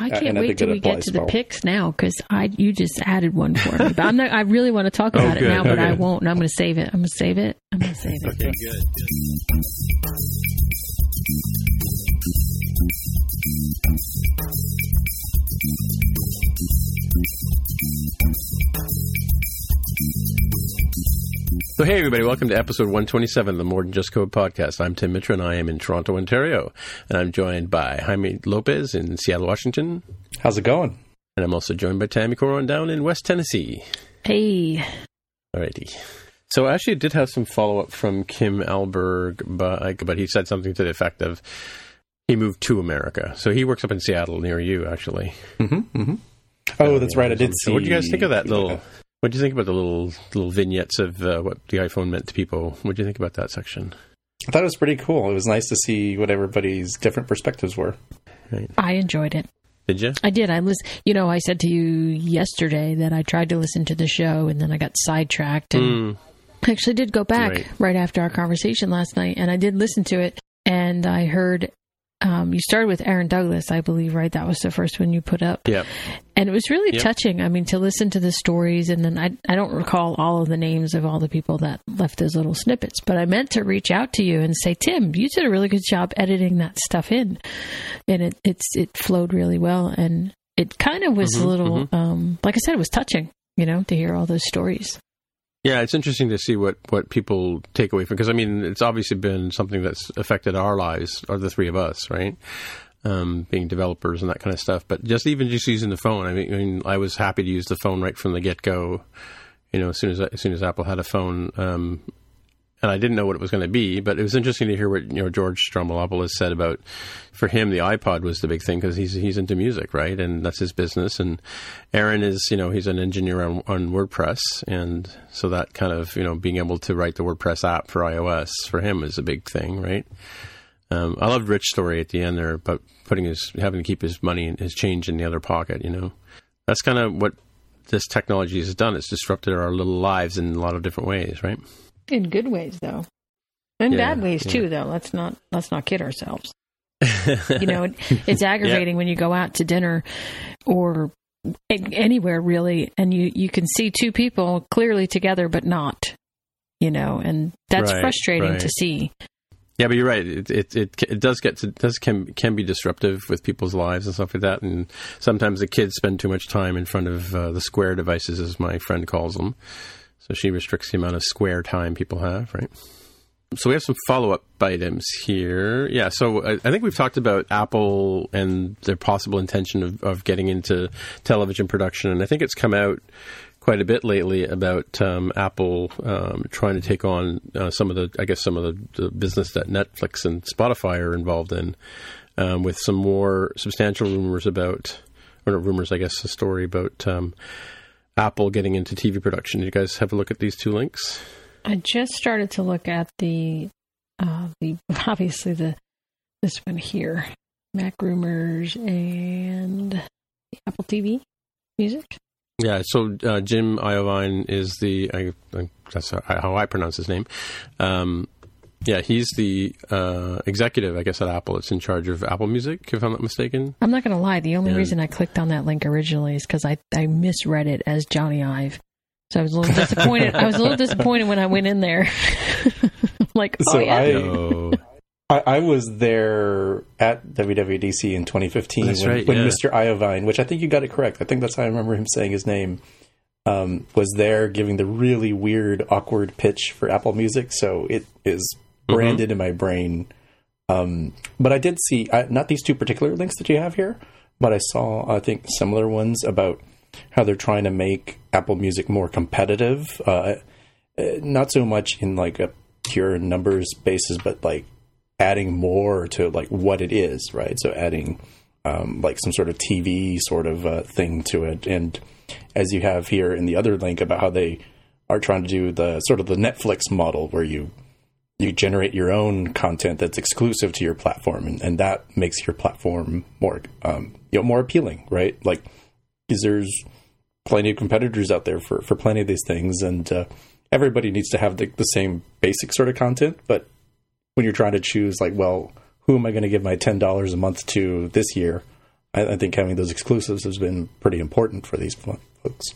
I Uh, can't and wait think till we get to the well. picks now because I you just added one for me. But I'm not. I really want to talk Oh, about it good. now, but I won't. And I'm going to save it. I'm going to save it. I'm going to save it. Okay, good. So, hey, everybody, welcome to episode 127 of the More Than Just Code podcast. I'm Tim Mitra, and I am in Toronto, Ontario. And I'm joined by Jaime Lopez in Seattle, Washington. How's it going? And I'm also joined by Tammy Coron down in West Tennessee. Hey, Alrighty. So, I actually did have some follow up from Kim Alberg, but, but he said something to the effect of he moved to America. So, he works up in Seattle near you, actually. Mm-hmm, mm-hmm. Oh, that's right. I did see. So, what do you guys think of that little? What do you think about the little little vignettes of uh, what the iPhone meant to people? What do you think about that section? I thought it was pretty cool. It was nice to see what everybody's different perspectives were. I enjoyed it. Did you? I did. I was, you know, I said to you yesterday that I tried to listen to the show and then I got sidetracked and Mm, I actually did go back Right. right. after our conversation last night and I did listen to it and I heard um, you started with Aaron Douglas, I believe, right? That was the first one you put up. yeah. And it was really Yep. touching. I mean, to listen to the stories, and then I, I don't recall all of the names of all the people that left those little snippets, but I meant to reach out to you and say, Tim, you did a really good job editing that stuff in, and it it's it flowed really well, and it kind of was Mhm, a little, um, like I said, it was touching, you know, to hear all those stories. Yeah, it's interesting to see what, what people take away from because I mean it's obviously been something that's affected our lives, or the three of us, right? Um, being developers and that kind of stuff. But just even just using the phone, I mean, I, mean, I was happy to use the phone right from the get go. You know, as soon as as soon as Apple had a phone, um, and I didn't know what it was going to be, but it was interesting to hear what you know George Stroumboulopoulos said about for him the iPod was the big thing because he's he's into music, right, and that's his business. And Aaron is you know he's an engineer on, on WordPress, and so that kind of you know being able to write the WordPress app for iOS for him is a big thing, right? Um, I loved Rich's story at the end there about putting his having to keep his money and his change in the other pocket. You know, that's kind of what this technology has done. It's disrupted our little lives in a lot of different ways, right? In good ways, though, in Yeah, bad ways yeah. too. Though let's not let's not kid ourselves. you know, it, it's aggravating when you go out to dinner or anywhere really, and you you can see two people clearly together but not. You know, and that's Right, frustrating to see. Yeah, but you're right. It it it, it does get to, does can can be disruptive with people's lives and stuff like that. And sometimes the kids spend too much time in front of uh, the square devices, as my friend calls them. So she restricts the amount of square time people have, right? So we have some follow up items here. Yeah, so I, I think we've talked about Apple and their possible intention of, of getting into television production, and I think it's come out quite a bit lately about um, Apple um, trying to take on uh, some of the, I guess, some of the, the business that Netflix and Spotify are involved in, um, with some more substantial rumors about, or not rumors, I guess, a story about um, Apple getting into TV production. Did you guys have a look at these two links? I just started to look at the uh, the obviously the this one here. Mac Rumors and Apple TV Music. Yeah, so uh, Jim Iovine is the I, I, that's how I pronounce his name. Um, yeah, he's the uh, executive, I guess, at Apple. It's in charge of Apple Music, if I'm not mistaken. I'm not going to lie. The only Yeah. reason I clicked on that link originally is because I, I misread it as Johnny Ive. So I was a little disappointed. I was a little disappointed when I went in there. like, oh, So yeah. I- No. I, I was there at WWDC in 2015 That's when, right, when yeah. Mr. Iovine, which I think you got it correct. I think that's how I remember him saying his name, um, was there giving the really weird, awkward pitch for Apple Music. So it is Mm-hmm. branded in my brain. Um, but I did see I, not these two particular links that you have here, but I saw I think similar ones about how they're trying to make Apple Music more competitive. Uh, uh, not so much in like a pure numbers basis, but like adding more to like what it is, right? So adding um, like some sort of TV sort of uh, thing to it, and as you have here in the other link about how they are trying to do the sort of the Netflix model where you you generate your own content that's exclusive to your platform, and, and that makes your platform more um, you know more appealing, right? Like because there's plenty of competitors out there for for plenty of these things, and uh, everybody needs to have the, the same basic sort of content, but when you're trying to choose like well who am i going to give my $10 a month to this year I, I think having those exclusives has been pretty important for these folks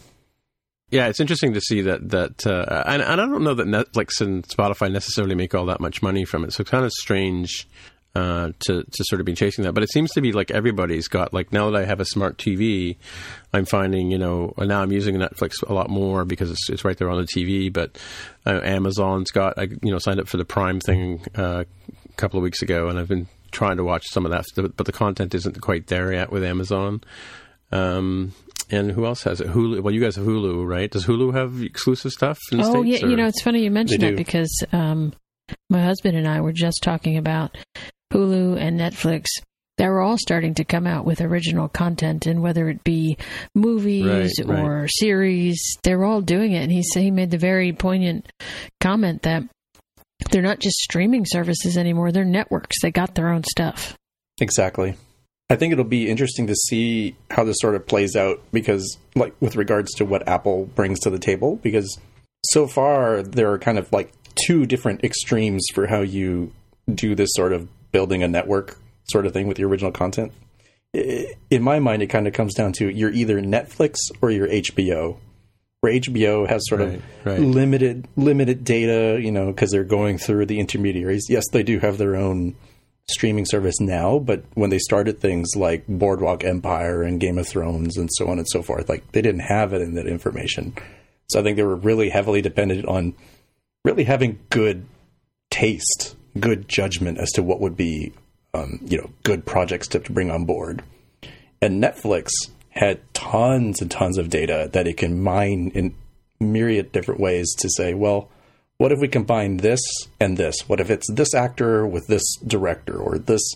Yeah, it's interesting to see that that, uh, and, and I don't know that Netflix and Spotify necessarily make all that much money from it. So it's kind of strange uh, to to sort of be chasing that. But it seems to be like everybody's got like now that I have a smart TV, I'm finding you know now I'm using Netflix a lot more because it's it's right there on the TV. But uh, Amazon's got I you know signed up for the Prime thing uh, a couple of weeks ago, and I've been trying to watch some of that, but the content isn't quite there yet with Amazon. Um, and who else has it? Hulu. Well, you guys have Hulu, right? Does Hulu have exclusive stuff in the Oh, states? yeah. You know, it's funny you mentioned They that because um, my husband and I were just talking about Hulu and Netflix. They're all starting to come out with original content, and whether it be movies Right, right. or series, they're all doing it. And he said he made the very poignant comment that they're not just streaming services anymore; they're networks. They got their own stuff. exactly i think it'll be interesting to see how this sort of plays out because like with regards to what apple brings to the table because so far there are kind of like two different extremes for how you do this sort of building a network sort of thing with your original content in my mind it kind of comes down to you're either netflix or you're hbo where hbo has sort Right, of right. limited limited data you know because they're going through the intermediaries yes they do have their own streaming service now but when they started things like boardwalk empire and game of thrones and so on and so forth like they didn't have it in that information. So i think they were really heavily dependent on really having good taste good judgment as to what would be um, you know good projects to, to bring on board. And netflix had tons and tons of data that it can mine in myriad different ways to say well what if we combine this and this? What if it's this actor with this director or this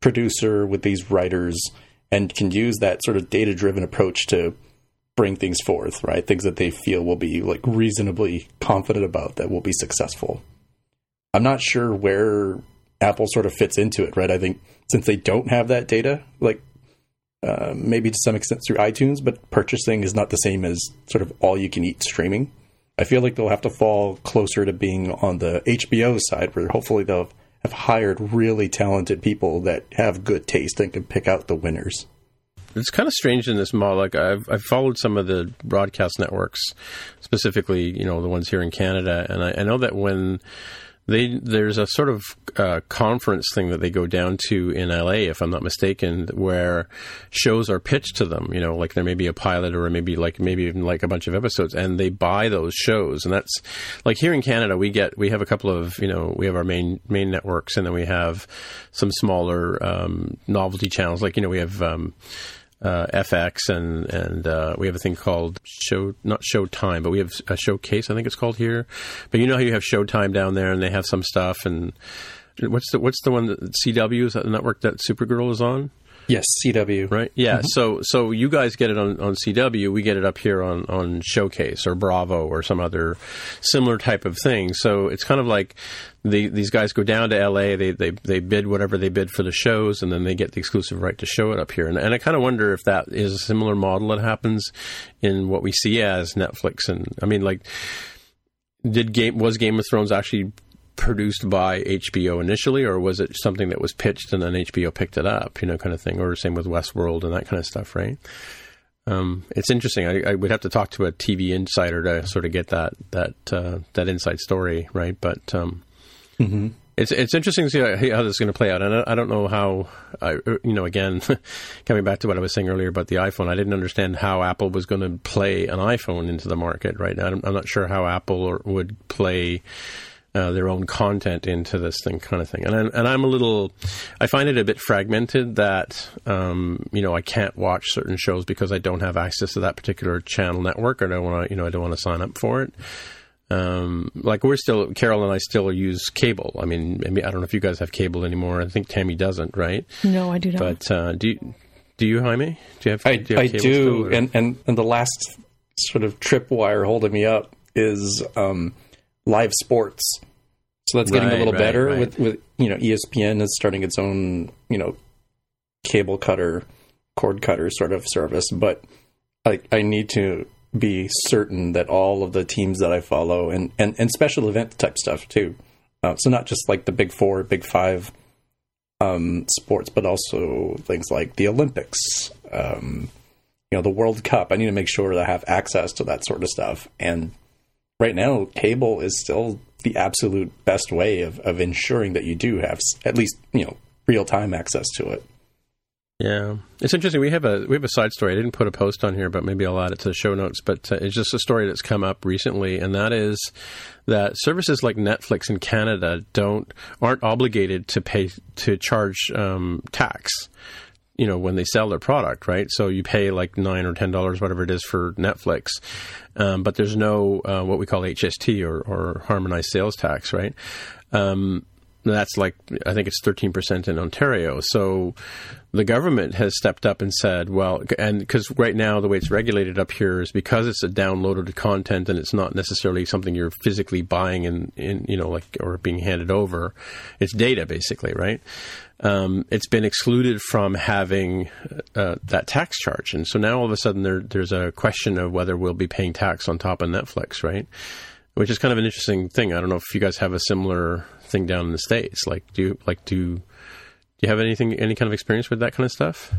producer with these writers and can use that sort of data driven approach to bring things forth, right? Things that they feel will be like reasonably confident about that will be successful. I'm not sure where Apple sort of fits into it, right? I think since they don't have that data, like uh, maybe to some extent through iTunes, but purchasing is not the same as sort of all you can eat streaming. I feel like they'll have to fall closer to being on the HBO side, where hopefully they'll have hired really talented people that have good taste and can pick out the winners. It's kind of strange in this model. Like I've I've followed some of the broadcast networks, specifically you know the ones here in Canada, and I, I know that when they there's a sort of uh, conference thing that they go down to in LA, if I'm not mistaken, where shows are pitched to them. You know, like there may be a pilot or maybe like maybe even like a bunch of episodes, and they buy those shows. And that's like here in Canada, we get we have a couple of you know we have our main main networks, and then we have some smaller um, novelty channels. Like you know we have. Um, uh, FX and and uh, we have a thing called show not Showtime, but we have a showcase I think it's called here. But you know how you have Showtime down there and they have some stuff and what's the what's the one that CW is that the network that Supergirl is on? Yes, CW. right? Yeah. Mm-hmm. So so you guys get it on, on CW, we get it up here on, on Showcase or Bravo or some other similar type of thing. So it's kind of like the, these guys go down to LA, they, they they bid whatever they bid for the shows, and then they get the exclusive right to show it up here. And, and I kind of wonder if that is a similar model that happens in what we see as Netflix. And I mean, like, did game was Game of Thrones actually produced by HBO initially, or was it something that was pitched and then HBO picked it up, you know, kind of thing, or same with Westworld and that kind of stuff, right? Um, it's interesting. I, I, would have to talk to a TV insider to sort of get that that uh, that inside story, right? But um, mm-hmm. it's it's interesting to see how, how this is going to play out. And I, I don't know how, I, you know, again, coming back to what I was saying earlier about the iPhone, I didn't understand how Apple was going to play an iPhone into the market. Right now, I'm, I'm not sure how Apple or, would play uh, their own content into this thing, kind of thing. And I'm, and I'm a little, I find it a bit fragmented that um, you know I can't watch certain shows because I don't have access to that particular channel network, or I don't want to, you know, I don't want to sign up for it. Um, like we're still, Carol and I still use cable. I mean, I mean, I don't know if you guys have cable anymore. I think Tammy doesn't, right? No, I do not. But uh, do you, do you, Jaime? Do you have? I do, you have I cable do, still, and, and and the last sort of tripwire holding me up is um, live sports. So that's getting Right, a little right, better right. with with you know ESPN is starting its own you know cable cutter cord cutter sort of service, but I I need to be certain that all of the teams that I follow and and, and special event type stuff too. Uh, so not just like the big four, big five um, sports, but also things like the Olympics, um, you know, the World Cup. I need to make sure that I have access to that sort of stuff. And right now, cable is still the absolute best way of, of ensuring that you do have at least you know real time access to it. Yeah, it's interesting. We have a we have a side story. I didn't put a post on here, but maybe I'll add it to the show notes. But uh, it's just a story that's come up recently, and that is that services like Netflix in Canada don't aren't obligated to pay to charge um, tax. You know when they sell their product, right? So you pay like nine or ten dollars, whatever it is, for Netflix, um, but there's no uh, what we call HST or, or harmonized sales tax, right? Um, that's like I think it's 13% in Ontario. So the government has stepped up and said, well, and because right now the way it's regulated up here is because it's a downloaded content and it's not necessarily something you're physically buying in, in you know, like or being handed over. It's data basically, right? Um, it's been excluded from having uh, that tax charge, and so now all of a sudden there, there's a question of whether we'll be paying tax on top of Netflix, right? Which is kind of an interesting thing. I don't know if you guys have a similar thing down in the states. Like, do you like do do you have anything any kind of experience with that kind of stuff?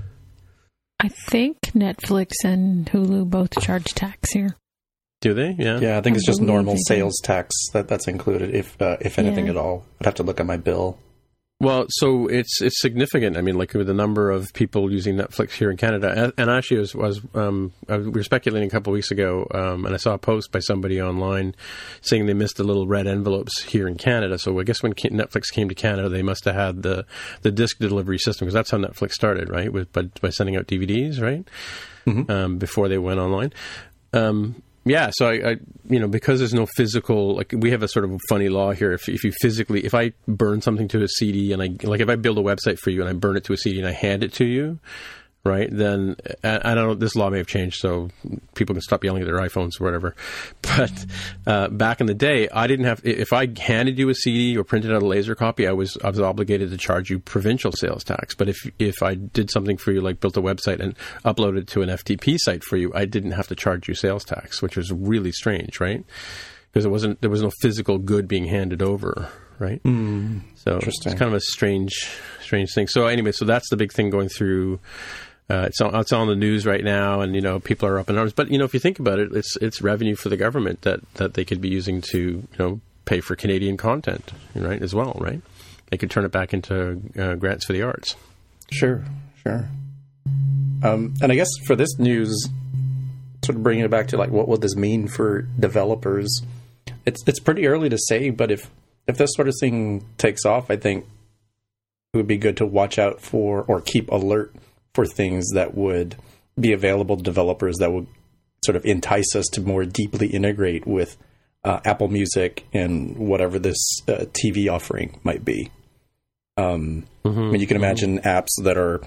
I think Netflix and Hulu both charge tax here. Do they? Yeah. Yeah, I think I it's just normal sales tax that that's included, if uh, if anything Yeah. at all. I'd have to look at my bill. Well, so it's it's significant. I mean, like with the number of people using Netflix here in Canada, and, actually, was was um, we were speculating a couple of weeks ago, um, and I saw a post by somebody online saying they missed the little red envelopes here in Canada. So I guess when Netflix came to Canada, they must have had the the disc delivery system because that's how Netflix started, right? With by, by sending out DVDs, right? Um, before they went online. Um, yeah, so I, I, you know, because there's no physical, like we have a sort of funny law here. If if you physically, if I burn something to a CD and I, like, if I build a website for you and I burn it to a CD and I hand it to you, right? Then I, I don't know. This law may have changed, so people can stop yelling at their iPhones or whatever. But uh, back in the day, I didn't have. If I handed you a CD or printed out a laser copy, I was I was obligated to charge you provincial sales tax. But if if I did something for you, like built a website and uploaded it to an FTP site for you, I didn't have to charge you sales tax, which was really strange, right? Because it wasn't there was no physical good being handed over, right? Mm, So it's kind of a strange, strange thing. So anyway, so that's the big thing going through. Uh, it's on, it's the news right now, and you know people are up in arms. But you know, if you think about it, it's it's revenue for the government that, that they could be using to you know pay for Canadian content, right? As well, right? They could turn it back into uh, grants for the arts. Sure, sure. Um, and I guess for this news, sort of bringing it back to like what will this mean for developers? It's it's pretty early to say, but if if this sort of thing takes off, I think it would be good to watch out for or keep alert for things that would be available to developers that would sort of entice us to more deeply integrate with uh, Apple Music and whatever this uh, TV offering might be. Um, I mean, you can imagine apps that are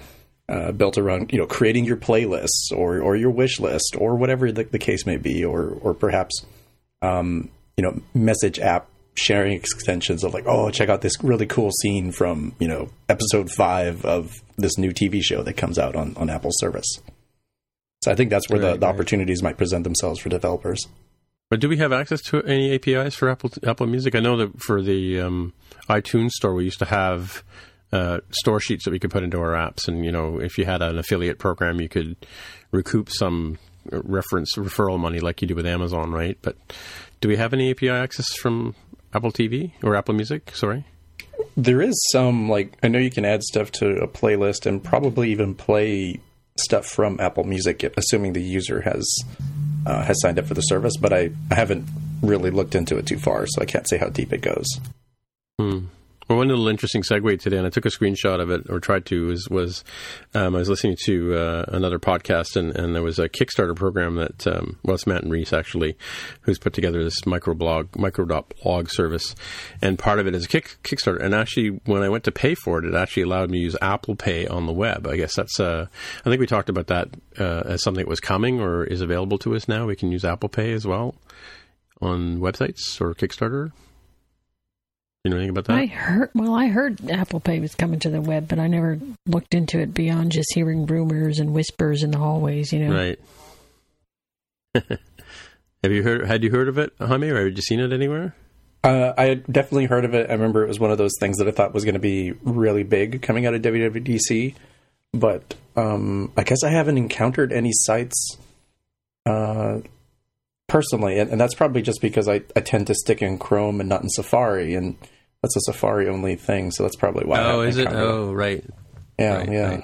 uh, built around you know creating your playlists or or your wish list or whatever the, the case may be, or or perhaps um, you know message app sharing extensions of like, oh, check out this really cool scene from you know episode five of this new TV show that comes out on on Apple service. So I think that's where right, the, the right. opportunities might present themselves for developers. But do we have access to any APIs for Apple Apple Music? I know that for the um, iTunes Store, we used to have uh, store sheets that we could put into our apps. And, you know, if you had an affiliate program, you could recoup some reference referral money like you do with Amazon, right? But do we have any API access from Apple TV or Apple Music? Sorry. There is some, like, I know you can add stuff to a playlist and probably even play stuff from Apple Music, assuming the user has uh, has signed up for the service. But I, I haven't really looked into it too far, so I can't say how deep it goes. Hmm. Well, one little interesting segue today, and I took a screenshot of it or tried to, was, was um, I was listening to uh, another podcast, and, and, there was a Kickstarter program that, um, well, it's Manton Reece actually, who's put together this microblog, micro.blog service, and part of it is a kick, Kickstarter. And actually, when I went to pay for it, it actually allowed me to use Apple Pay on the web. I guess that's, uh, I think we talked about that uh, as something that was coming or is available to us now. We can use Apple Pay as well on websites or Kickstarter. You know anything about that? I heard. Well, I heard Apple Pay was coming to the web, but I never looked into it beyond just hearing rumors and whispers in the hallways. You know, right? Have you heard? Had you heard of it, Jaime, or had you seen it anywhere? Uh, I had definitely heard of it. I remember it was one of those things that I thought was going to be really big coming out of WWDC, but um, I guess I haven't encountered any sites uh, personally, and, and, that's probably just because I, I tend to stick in Chrome and not in Safari, and that's a Safari only thing, so that's probably why. Oh, is it? Oh, right. Yeah, right, yeah. Right.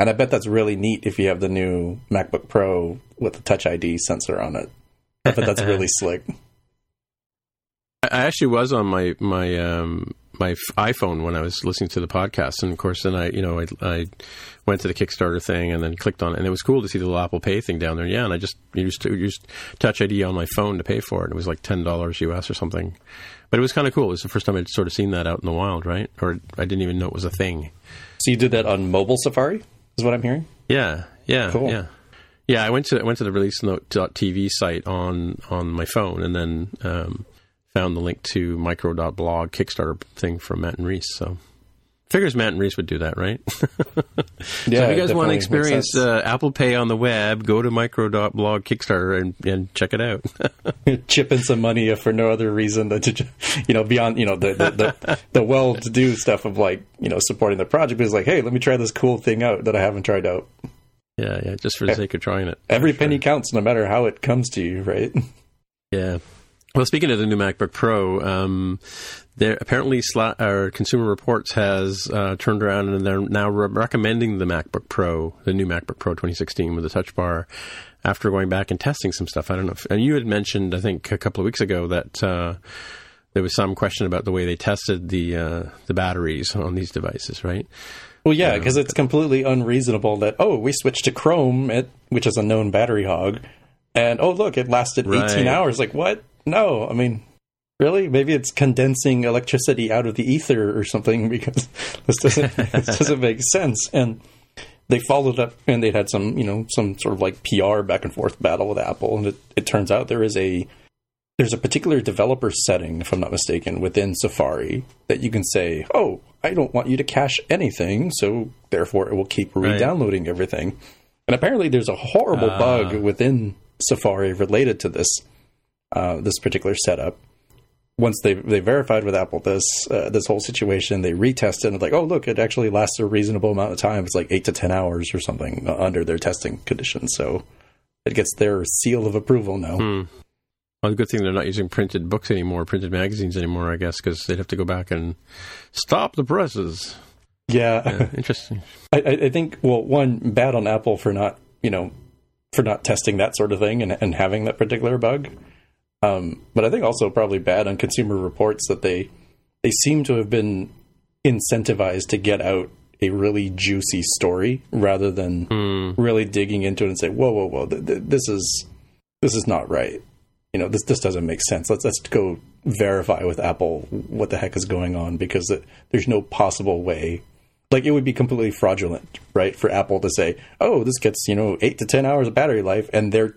And I bet that's really neat if you have the new MacBook Pro with the Touch ID sensor on it. I bet that's really slick. I actually was on my my um, my iPhone when I was listening to the podcast, and of course, then I you know I, I went to the Kickstarter thing and then clicked on it, and it was cool to see the little Apple Pay thing down there. Yeah, and I just used to used Touch ID on my phone to pay for it. It was like ten dollars US or something, but it was kind of cool. It was the first time I'd sort of seen that out in the wild, right? Or I didn't even know it was a thing. So you did that on mobile Safari, is what I'm hearing. Yeah, yeah, cool. yeah. Yeah, I went to I went to the release note.tv site on on my phone, and then um, found the link to micro.blog Kickstarter thing from Manton Reece. So figures Manton Reece would do that, right? yeah, so if you guys want to experience uh, Apple Pay on the web, go to micro.blog Kickstarter and, and check it out. Chip in some money for no other reason than to, you know, beyond, you know, the, the, the, the well-to-do stuff of like, you know, supporting the project. is like, hey, let me try this cool thing out that I haven't tried out. Yeah, yeah, just for the sake of trying it. Every penny counts no matter how it comes to you, right? Yeah. Well, speaking of the new MacBook Pro, um, there apparently Sla- or Consumer Reports has uh, turned around and they're now re- recommending the MacBook Pro, the new MacBook Pro 2016 with the Touch Bar, after going back and testing some stuff. I don't know. If, and you had mentioned, I think, a couple of weeks ago that uh, there was some question about the way they tested the uh, the batteries on these devices, right? Well, yeah, because it's completely unreasonable that oh, we switched to Chrome, which is a known battery hog, and oh look, it lasted right. 18 hours. Like what? No, I mean, really? Maybe it's condensing electricity out of the ether or something because this doesn't this doesn't make sense. And they followed up and they had some, you know, some sort of like PR back and forth battle with Apple, and it, it turns out there is a there's a particular developer setting, if I'm not mistaken, within Safari that you can say, "Oh, I don't want you to cache anything, so therefore it will keep re-downloading right. everything." And apparently, there's a horrible uh. bug within Safari related to this uh, this particular setup. Once they they verified with Apple this uh, this whole situation, they retested and like, oh look, it actually lasts a reasonable amount of time. It's like eight to ten hours or something under their testing conditions. So it gets their seal of approval now. Hmm. Well, the good thing they're not using printed books anymore, printed magazines anymore, I guess, because they'd have to go back and stop the presses. Yeah, yeah interesting. I, I think well, one bad on Apple for not you know for not testing that sort of thing and, and having that particular bug. Um, but I think also probably bad on Consumer Reports that they they seem to have been incentivized to get out a really juicy story rather than mm. really digging into it and say, "Whoa, whoa, whoa, th- th- this is this is not right." You know, this this doesn't make sense. Let's let's go verify with Apple what the heck is going on because it, there's no possible way like it would be completely fraudulent, right, for Apple to say, "Oh, this gets you know eight to ten hours of battery life," and they're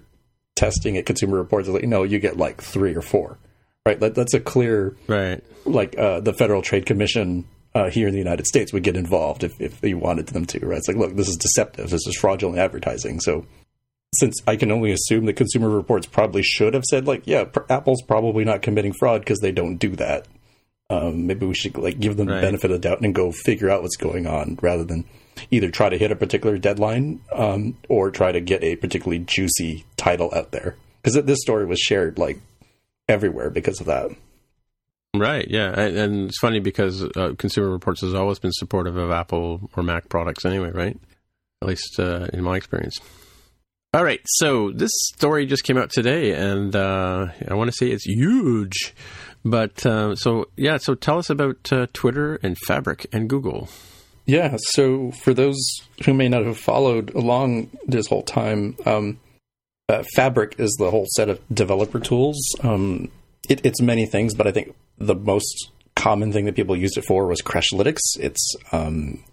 testing at Consumer Reports like, "No, you get like three or four. Right? That, that's a clear right. Like uh, the Federal Trade Commission uh, here in the United States would get involved if if they wanted them to. Right? It's like, look, this is deceptive. This is fraudulent advertising. So since I can only assume that Consumer Reports probably should have said like, yeah, pr- Apple's probably not committing fraud because they don't do that. Um, maybe we should like give them right. the benefit of the doubt and go figure out what's going on rather than either try to hit a particular deadline um, or try to get a particularly juicy title out there because this story was shared like everywhere because of that. Right. Yeah, and, it's funny because uh, Consumer Reports has always been supportive of Apple or Mac products anyway, right? At least uh, in my experience. All right, so this story just came out today, and uh, I want to say it's huge. But uh, so yeah, so tell us about uh, Twitter and Fabric and Google. Yeah, so for those who may not have followed along this whole time, um, uh, Fabric is the whole set of developer tools. Um, it, it's many things, but I think the most common thing that people used it for was Crashlytics. It's um,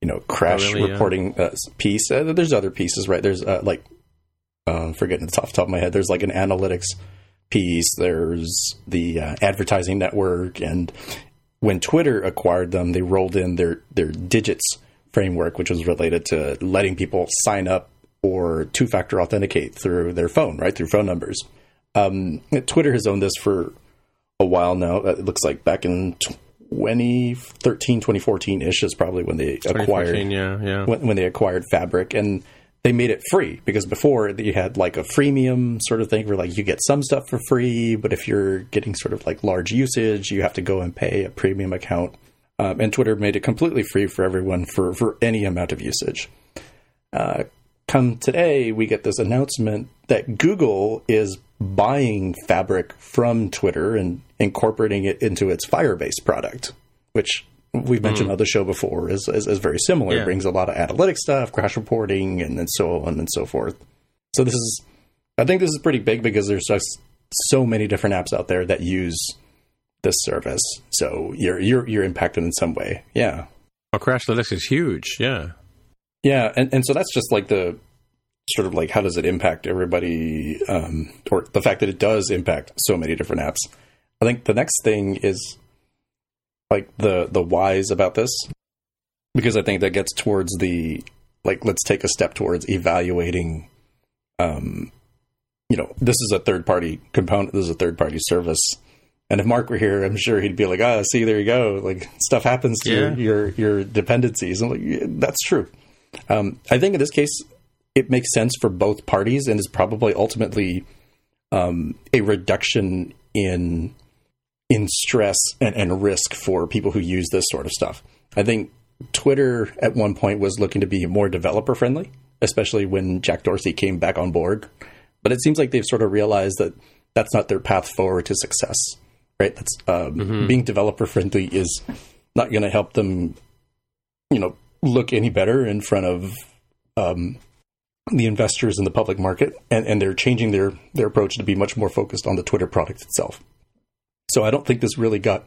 you know crash oh, really, reporting yeah. uh, piece. Uh, there's other pieces, right? There's uh, like uh, forgetting the top, top of my head. There's like an analytics piece. There's the uh, advertising network, and when Twitter acquired them, they rolled in their their digits framework, which was related to letting people sign up or two factor authenticate through their phone, right through phone numbers. Um, Twitter has owned this for a while now. It looks like back in 2013, 2014 ish is probably when they acquired. Yeah, yeah. When, when, they acquired Fabric, and they made it free because before you had like a freemium sort of thing where like you get some stuff for free, but if you're getting sort of like large usage, you have to go and pay a premium account. Um, and Twitter made it completely free for everyone for for any amount of usage. Uh, come today, we get this announcement that Google is buying Fabric from Twitter and incorporating it into its Firebase product, which we've mentioned mm. on the show before is, is, is very similar. Yeah. It brings a lot of analytic stuff, crash reporting, and, and so on and so forth. So this is, I think this is pretty big because there's just so many different apps out there that use this service. So you're you're you're impacted in some way. Yeah. Well, Crashlytics is huge. Yeah. Yeah, and, and so that's just like the sort of like how does it impact everybody, um, or the fact that it does impact so many different apps. I think the next thing is like the the whys about this, because I think that gets towards the like let's take a step towards evaluating. Um, you know, this is a third party component. This is a third party service. And if Mark were here, I'm sure he'd be like, "Ah, see, there you go. Like stuff happens to yeah. your your dependencies." And like, yeah, that's true. Um, I think in this case, it makes sense for both parties and is probably ultimately um, a reduction in in stress and, and risk for people who use this sort of stuff. I think Twitter at one point was looking to be more developer friendly, especially when Jack Dorsey came back on board. But it seems like they've sort of realized that that's not their path forward to success. Right? That's um, mm-hmm. being developer friendly is not going to help them, you know, look any better in front of um, the investors in the public market, and, and they're changing their their approach to be much more focused on the Twitter product itself. So I don't think this really got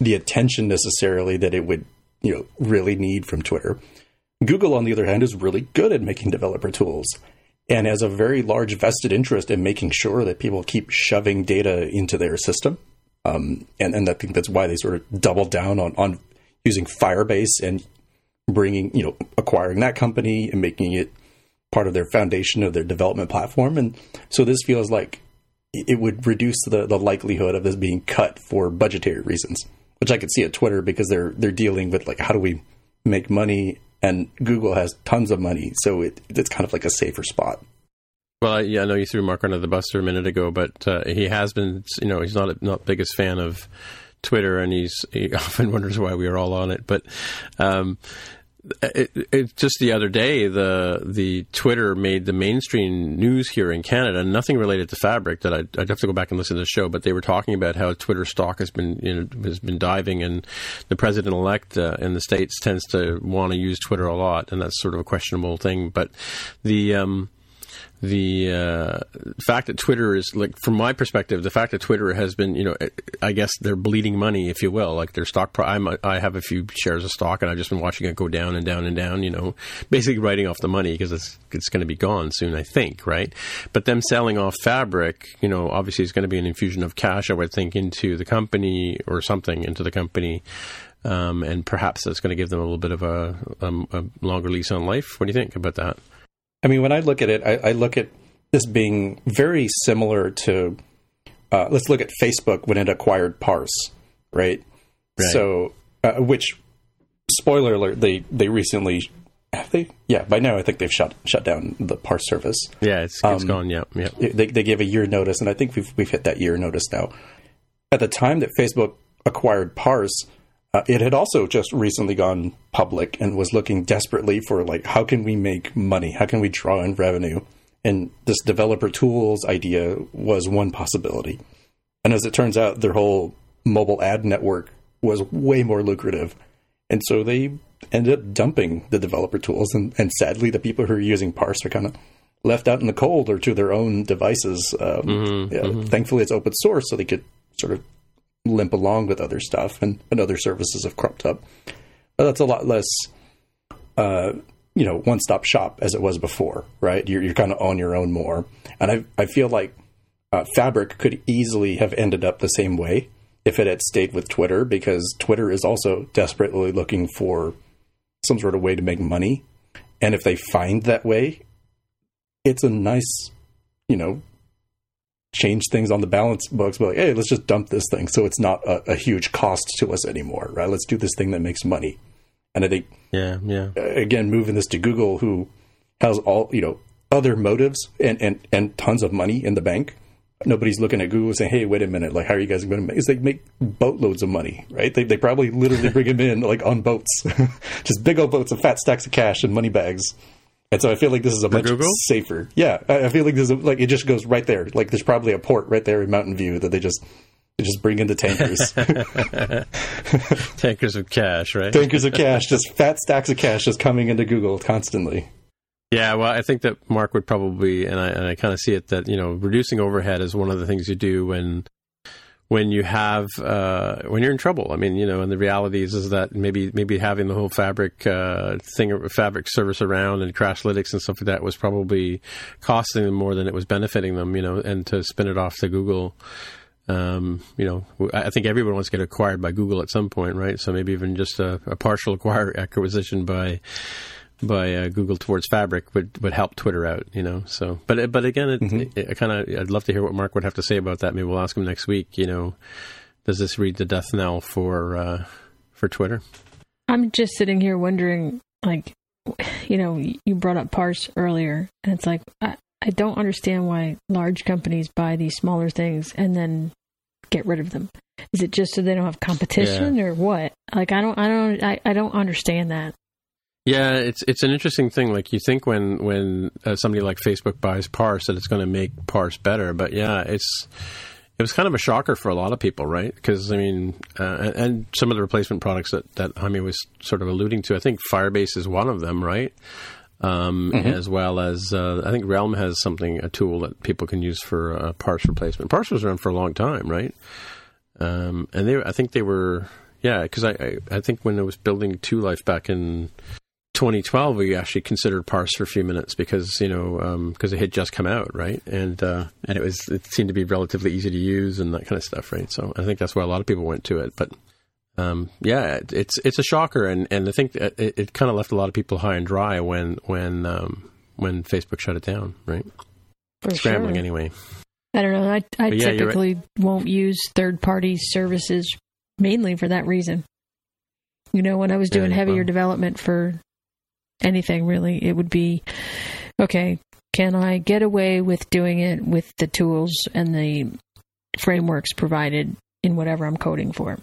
the attention necessarily that it would you know really need from Twitter. Google, on the other hand, is really good at making developer tools and has a very large vested interest in making sure that people keep shoving data into their system. Um, and, and I think that's why they sort of doubled down on, on using Firebase and bringing, you know, acquiring that company and making it part of their foundation of their development platform. And so this feels like it would reduce the, the likelihood of this being cut for budgetary reasons, which I could see at Twitter because they're they're dealing with like how do we make money, and Google has tons of money, so it, it's kind of like a safer spot. Well, yeah, I know you threw Mark under the bus a minute ago, but uh, he has been, you know, he's not a, not biggest fan of Twitter, and he's he often wonders why we are all on it. But um, it, it, just the other day, the the Twitter made the mainstream news here in Canada. Nothing related to Fabric. That I'd, I'd, have to go back and listen to the show, but they were talking about how Twitter stock has been you know, has been diving, and the president elect uh, in the states tends to want to use Twitter a lot, and that's sort of a questionable thing. But the um, the uh, fact that Twitter is like, from my perspective, the fact that Twitter has been, you know, I guess they're bleeding money, if you will. Like their stock, I'm, I have a few shares of stock, and I've just been watching it go down and down and down. You know, basically writing off the money because it's it's going to be gone soon, I think, right? But them selling off Fabric, you know, obviously it's going to be an infusion of cash, I would think, into the company or something into the company. Um, and perhaps that's going to give them a little bit of a, um, a longer lease on life. What do you think about that? I mean, when I look at it, I, I look at this being very similar to. Uh, let's look at Facebook when it acquired Parse, right? Right. So, uh, which spoiler alert, they they recently have they yeah by now I think they've shut shut down the Parse service. Yeah, it's, it's Um, gone. Yeah, yeah. They they gave a year notice, and I think we've we've hit that year notice now. At the time that Facebook acquired Parse, uh, it had also just recently gone public and was looking desperately for like how can we make money, how can we draw in revenue, and this developer tools idea was one possibility. And as it turns out, their whole mobile ad network was way more lucrative, and so they ended up dumping the developer tools, and, and sadly, the people who are using Parse are kind of left out in the cold or to their own devices. Um, yeah, Thankfully, it's open source, so they could sort of limp along with other stuff, and, and other services have cropped up. But that's a lot less, uh, you know, one stop shop as it was before, right? You're, you're kind of on your own more. And I, I feel like uh, Fabric could easily have ended up the same way if it had stayed with Twitter, because Twitter is also desperately looking for some sort of way to make money. And if they find that way, it's a nice, you know, change things on the balance books, but like, hey, let's just dump this thing so it's not a, a huge cost to us anymore, right? Let's do this thing that makes money. And I think Yeah, yeah. Uh, again, moving this to Google, who has all you know other motives and and and tons of money in the bank. Nobody's looking at Google saying, "Hey, wait a minute! Like, how are you guys going to make?" Is like make boatloads of money, right? They they probably literally bring them in like on boats, just big old boats of fat stacks of cash and money bags. And so I feel like this is a much Google? safer. Yeah, I, I feel like this is like it just goes right there. Like there's probably a port right there in Mountain View that they just they just bring in the tankers, Tankers of cash, right? tankers of cash, just fat stacks of cash just coming into Google constantly. Yeah, well, I think that Mark would probably, and I, and I kind of see it that you know reducing overhead is one of the things you do when when you have uh, when you're in trouble. I mean, you know, and the reality is is that maybe maybe having the whole fabric uh, thing, fabric service around and Crashlytics and stuff like that was probably costing them more than it was benefiting them. You know, and to spin it off to Google. Um, you know, I think everyone wants to get acquired by Google at some point, right? So maybe even just a, a partial acquire acquisition by by uh, Google towards Fabric would, would help Twitter out, you know. So, but but again, it, it, I kind of I'd love to hear what Mark would have to say about that. Maybe we'll ask him next week. You know, does this read the death knell for uh, for Twitter? I'm just sitting here wondering, like, you know, you brought up parse earlier, and it's like I, I don't understand why large companies buy these smaller things and then get rid of them. Is it just so they don't have competition, or what? Like, I don't, I don't, I, I don't understand that. Yeah, it's it's an interesting thing. Like you think when when uh, somebody like Facebook buys Parse that it's going to make Parse better, but yeah, it's it was kind of a shocker for a lot of people, right? Because I mean, uh, and, and some of the replacement products that that Jaime was sort of alluding to, I think Firebase is one of them, right? Um, As well as uh, I think Realm has something a tool that people can use for uh, Parse replacement. Parse was around for a long time, right? Um, and they, I think they were, yeah, because I, I, I think when I was building Two Life back in 2012, we actually considered Parse for a few minutes because you know because it had just come out, right? And uh, and it was it seemed to be relatively easy to use and that kind of stuff, right? So I think that's why a lot of people went to it. But um, yeah, it, it's it's a shocker, and, and I think it, it kind of left a lot of people high and dry when when um, when Facebook shut it down, right? For Scrambling sure. anyway. I don't know. I, I yeah, you're right. typically won't use third party services mainly for that reason. You know, when I was doing Yeah, heavier well- development for anything really, it would be okay, can I get away with doing it with the tools and the frameworks provided in whatever I'm coding for?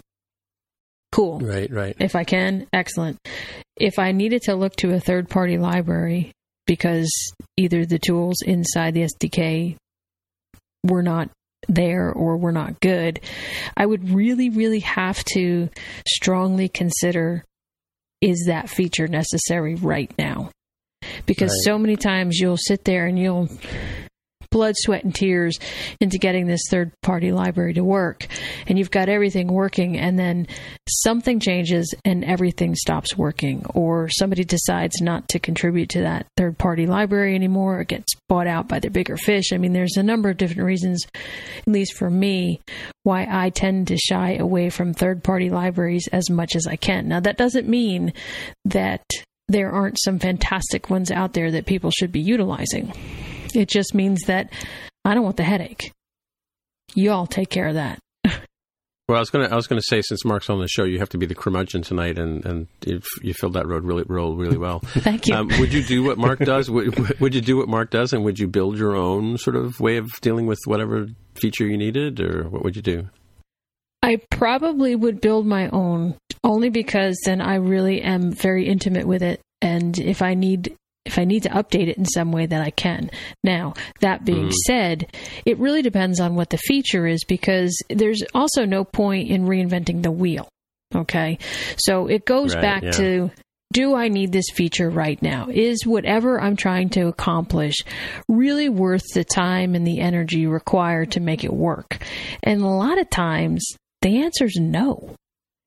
Cool. Right, right. If I can, excellent. If I needed to look to a third party library because either the tools inside the SDK were not there or were not good, I would really, really have to strongly consider is that feature necessary right now? because Right. so many times you'll sit there and you'll blood, sweat, and tears into getting this third party library to work. And you've got everything working, and then something changes and everything stops working, or somebody decides not to contribute to that third party library anymore, or gets bought out by the bigger fish. I mean, there's a number of different reasons, at least for me, why I tend to shy away from third party libraries as much as I can. Now, that doesn't mean that there aren't some fantastic ones out there that people should be utilizing. It just means that I don't want the headache. You all take care of that. Well, I was gonna I was gonna say since Mark's on the show, you have to be the curmudgeon tonight, and and you you filled that road really role really well. Thank you. Um, would you do what Mark does? Would, would you do what Mark does, and would you build your own sort of way of dealing with whatever feature you needed, or what would you do? I probably would build my own only because then I really am very intimate with it and if I need if I need to update it in some way that I can. Now, that being Mhm. said, it really depends on what the feature is because there's also no point in reinventing the wheel. Okay? So it goes Right, back yeah. to do I need this feature right now? Is whatever I'm trying to accomplish really worth the time and the energy required to make it work? And a lot of times the answer is no.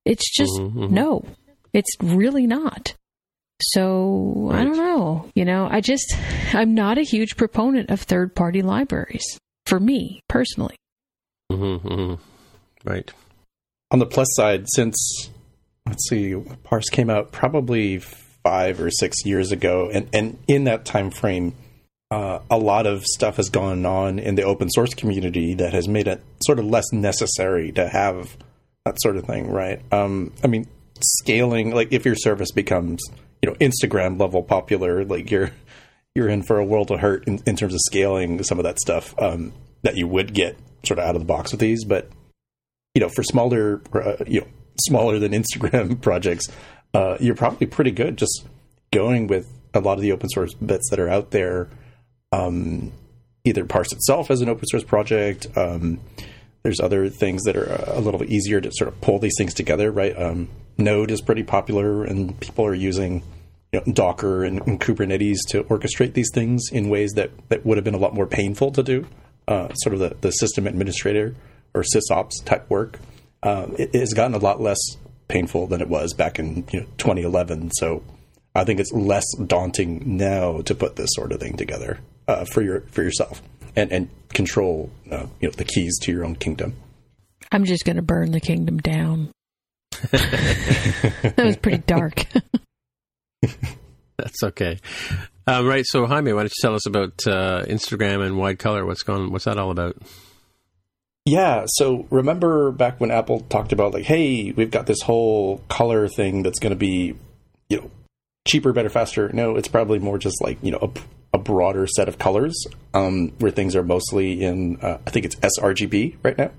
It's just Mhm, mhm. no. It's really not. So I don't know. You know, I just I'm not a huge proponent of third party libraries for me personally. Mm-hmm, mm-hmm. Right. On the plus side, since let's see, Parse came out probably five or six years ago, and and in that time frame, uh, a lot of stuff has gone on in the open source community that has made it sort of less necessary to have that sort of thing, right? Um, I mean, scaling like if your service becomes you know Instagram level popular, like you're you're in for a world of hurt in, in terms of scaling some of that stuff um, that you would get sort of out of the box with these, but you know, for smaller, uh, you know, smaller than Instagram projects, uh, you're probably pretty good just going with a lot of the open source bits that are out there. Um, either Parse itself as an open source project. Um, there's other things that are a little easier to sort of pull these things together, right? Um, Node is pretty popular, and people are using you know, Docker and, and Kubernetes to orchestrate these things in ways that, that would have been a lot more painful to do. Uh, sort of the, the system administrator or sysops type work. Um, it, it has gotten a lot less painful than it was back in you know, 2011. So I think it's less daunting now to put this sort of thing together uh, for your for yourself and and control uh, you know the keys to your own kingdom. I'm just going to burn the kingdom down. that was pretty dark. That's okay. Um, right. So Jaime, why don't you tell us about uh, Instagram and wide color? What's going? What's that all about? Yeah, so remember back when Apple talked about like, hey, we've got this whole color thing that's going to be, you know, cheaper, better, faster. No, it's probably more just like you know a, a broader set of colors, um, where things are mostly in. Uh, I think it's sRGB right now.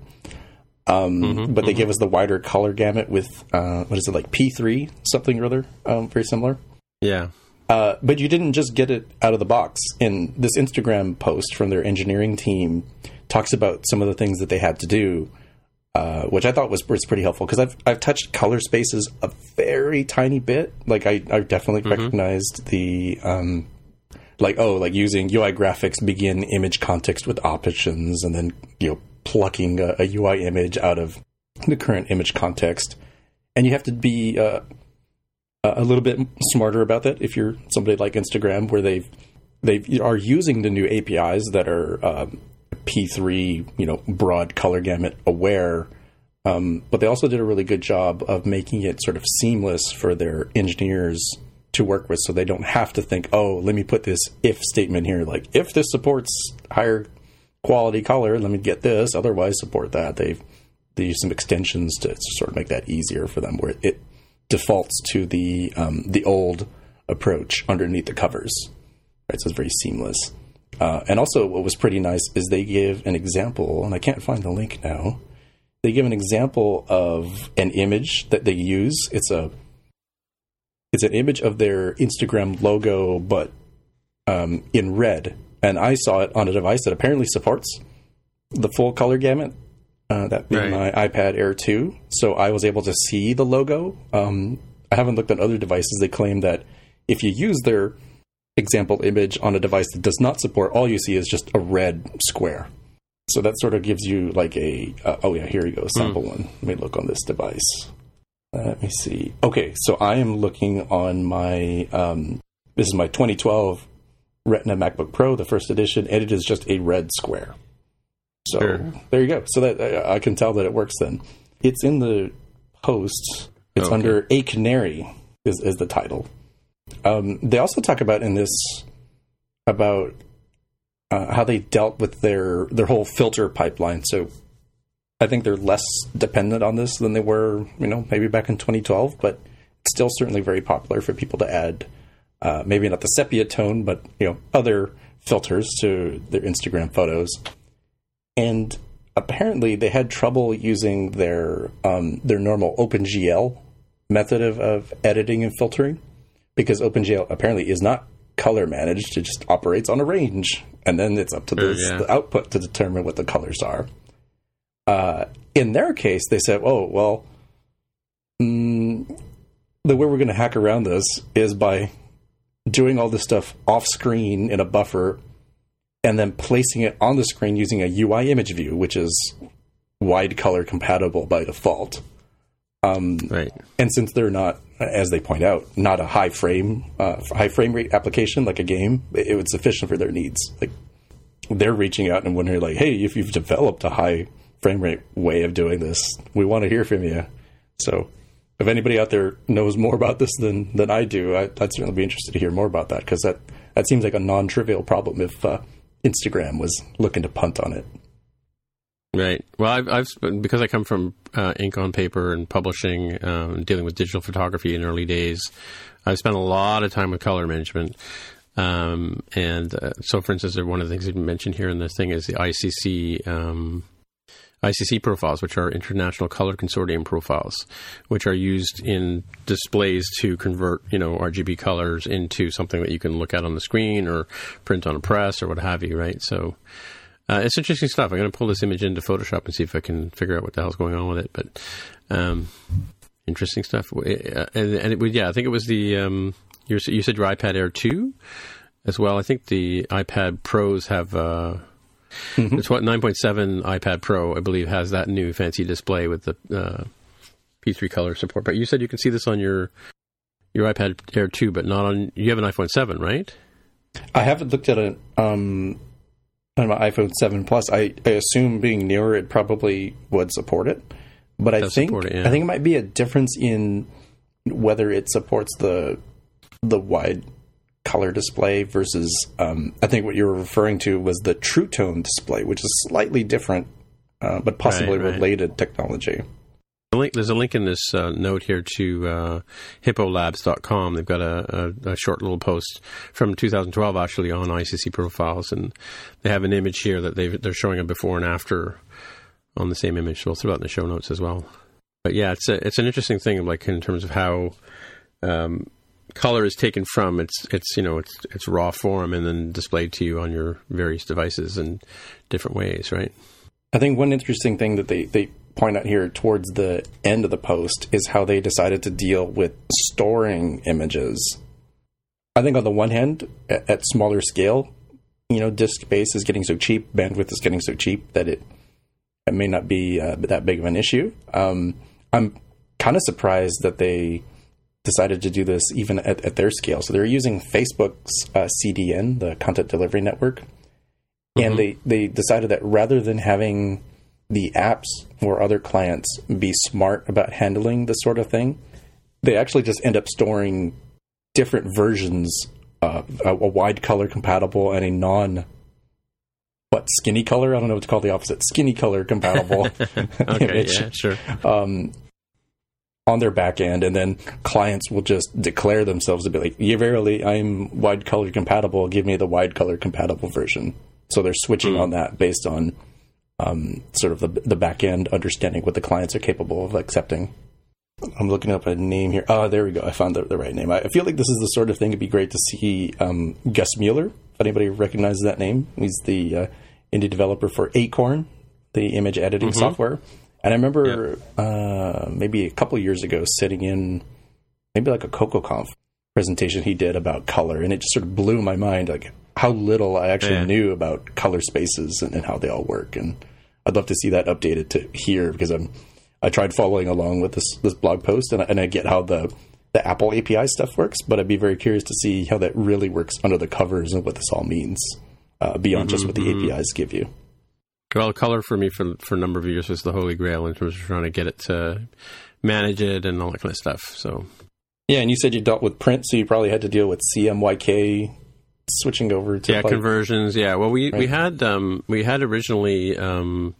Um, but they give us the wider color gamut with uh, what is it like P three something or other, um, very similar. Yeah. Uh, but you didn't just get it out of the box. In this Instagram post from their engineering team, talks about some of the things that they had to do, uh, which I thought was was pretty helpful because I've I've touched color spaces a very tiny bit. Like I I definitely recognized the um, like oh like using UI graphics begin image context with options and then you know plucking a, a UI image out of the current image context, and you have to be uh, a little bit smarter about that. If you're somebody like Instagram where they've they are using the new APIs that are um, P3 you know broad color gamut aware um, but they also did a really good job of making it sort of seamless for their engineers to work with so they don't have to think oh let me put this if statement here. Like if this supports higher quality color let me get this. Otherwise support that. They've they use some extensions to, sort of make that easier for them where it defaults to the um, the old approach underneath the covers right? So it's very seamless. Uh, and also what was pretty nice is they give an example and i can't find the link now. They give an example of an image that they use. It's a it's an image of their instagram logo but um, in red and i saw it on a device that apparently supports the full color gamut uh, that being Right. my iPad Air 2. So I was able to see the logo. Um, I haven't looked at other devices. They claim that if you use their example image on a device that does not support, all you see is just a red square. So that sort of gives you like a uh, oh yeah, here you go, sample mm. one. Let me look on this device. Let me see. Okay, so I am looking on my um, this is my 2012 Retina MacBook Pro, the first edition, and it is just a red square. So sure. there you go. So that uh, I can tell that it works. Then it's in the post. It's okay. under a canary is, is the title. Um, they also talk about in this about uh, how they dealt with their their whole filter pipeline. So I think they're less dependent on this than they were, you know, maybe back in 2012, but it's still certainly very popular for people to add uh, maybe not the sepia tone, but you know other filters to their Instagram photos. And apparently, they had trouble using their um, their normal OpenGL method of, of editing and filtering because OpenGL apparently is not color managed; it just operates on a range, and then it's up to the, yeah. the output to determine what the colors are. Uh, in their case, they said, "Oh well." Mm, the way we're going to hack around this is by doing all this stuff off screen in a buffer and then placing it on the screen using a UI image view, which is wide color compatible by default. Um, right. And since they're not, as they point out, not a high frame uh, high frame rate application like a game, it, it was sufficient for their needs. Like they're reaching out and wondering, like, hey, if you've developed a high frame rate way of doing this, we want to hear from you. So if anybody out there knows more about this than than I do, I, would certainly be interested to hear more about that because that that seems like a non-trivial problem if uh, Instagram was looking to punt on it. Right. Well, I've, I've because I come from uh, ink on paper and publishing, um, dealing with digital photography in early days. I've spent a lot of time with color management. Um, and uh, so, for instance, one of the things you mentioned here in this thing is the ICC um, ICC profiles, which are International Color Consortium profiles, which are used in displays to convert, you know, RGB colors into something that you can look at on the screen or print on a press or what have you, right? So uh, it's interesting stuff. I'm going to pull this image into Photoshop and see if I can figure out what the hell's going on with it. But um, interesting stuff. Uh, and, and it, yeah, I think it was the um, you said your iPad Air two as well. I think the iPad Pros have. Uh, Mm-hmm. It's what 9.7 iPad Pro, I believe, has that new fancy display with the uh, P3 color support. But you said you can see this on your your iPad Air 2, but not on. You have an iPhone 7, right? I haven't looked at it um, on my iPhone 7 Plus. I, I assume being newer, it probably would support it. But I think it, yeah. I think it might be a difference in whether it supports the the wide color display versus um, I think what you were referring to was the True Tone display, which is slightly different, uh, but possibly right, right. related technology. there's a link in this uh, note here to uh, hippolabs.com. They've got a, a, a, short little post from 2012 actually on ICC profiles, and they have an image here that they they're showing a before and after on the same image. So we'll throw it in the show notes as well. But yeah, it's a, it's an interesting thing, like in terms of how um, color is taken from its its you know its its raw form and then displayed to you on your various devices in different ways, right? I think one interesting thing that they they point out here towards the end of the post is how they decided to deal with storing images. I think on the one hand, at, at smaller scale, you know, disk space is getting so cheap, bandwidth is getting so cheap that it it may not be uh, that big of an issue. Um, I'm kind of surprised that they decided to do this even at, at their scale. So they're using Facebook's uh, CDN, the Content Delivery Network, mm-hmm. and they they decided that rather than having the apps or other clients be smart about handling this sort of thing, they actually just end up storing different versions, uh, a, a wide color compatible and a non what skinny color? I don't know what to call the opposite. Skinny color compatible okay, image. Yeah, sure. Um, on their back end, and then clients will just declare themselves to be like, "Yeah, verily, I'm wide color compatible. Give me the wide color compatible version." So they're switching mm. on that based on um, sort of the, the back end understanding what the clients are capable of accepting. I'm looking up a name here. Oh, there we go. I found the, the right name. I feel like this is the sort of thing it'd be great to see um, Gus Mueller. If anybody recognizes that name, he's the uh, indie developer for Acorn, the image editing mm-hmm. software. And I remember uh, maybe a couple years ago sitting in maybe like a CocoaConf presentation he did about color, and it just sort of blew my mind, like how little I actually Yeah. knew about color spaces and, and how they all work. And I'd love to see that updated to here because I'm I tried following along with this this blog post, and I, and I get how the the Apple API stuff works, but I'd be very curious to see how that really works under the covers and what this all means uh, beyond just what the APIs give you. Well, color for me for for a number of years was the holy grail in terms of trying to get it to manage it and all that kind of stuff. So Yeah, and you said you dealt with print, so you probably had to deal with CMYK switching over to yeah, like- conversions. Yeah, well, we we had um, we had originally um,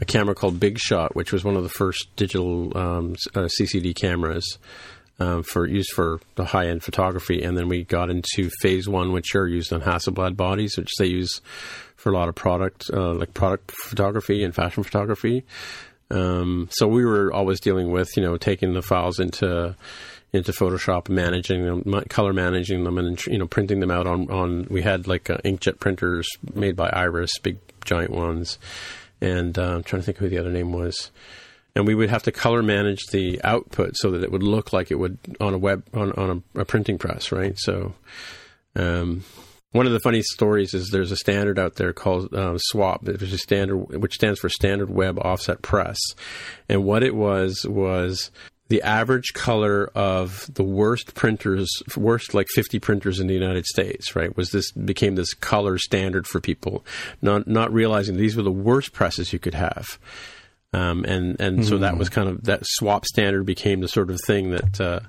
a camera called Big Shot, which was one of the first digital um, uh, CCD cameras. Um, for used for the high end photography, and then we got into phase one, which are used on Hasselblad bodies, which they use for a lot of product, uh, like product photography and fashion photography. Um, so we were always dealing with, you know, taking the files into into Photoshop, managing them, color managing them, and you know, printing them out on on. We had like uh, inkjet printers made by Iris, big giant ones, and uh, I'm trying to think who the other name was. And we would have to color manage the output so that it would look like it would on a web on on a, a printing press, right? So. Um, one of the funny stories is there's a standard out there called uh, SWOP, which is standard, which stands for Standard Web Offset Press, and what it was was the average color of the worst printers, worst like 50 printers in the United States, right? Was this became this color standard for people, not not realizing these were the worst presses you could have. Um, and and so that was kind of that SWOP standard became the sort of thing that uh,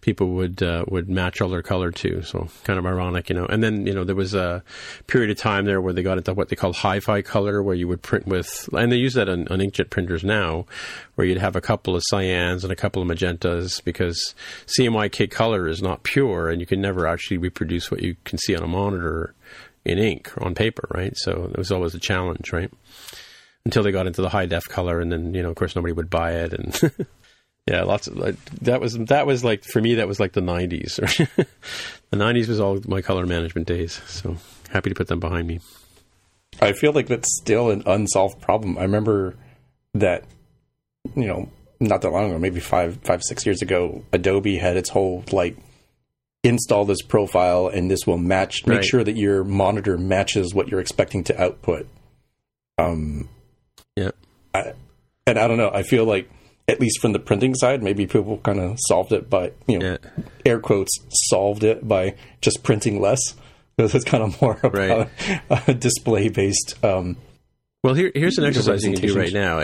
people would uh, would match all their color to. So kind of ironic, you know. And then you know there was a period of time there where they got into what they call hi-fi color, where you would print with, and they use that on, on inkjet printers now, where you'd have a couple of cyans and a couple of magentas because CMYK color is not pure, and you can never actually reproduce what you can see on a monitor in ink on paper, right? So it was always a challenge, right? until they got into the high def color, and then you know, of course, nobody would buy it, and yeah, lots of like, that was that was like for me that was like the '90s. the '90s was all my color management days, so happy to put them behind me. I feel like that's still an unsolved problem. I remember that, you know, not that long ago, maybe five, five, six years ago, Adobe had its whole like install this profile and this will match, make Right. sure that your monitor matches what you're expecting to output. Um, Yeah, I, and I don't know. I feel like at least from the printing side, maybe people kind of solved it by you know yeah, air quotes solved it by just printing less. Because it's kind of more about a display based. Um, Well, here, here's an exercise you can do right now.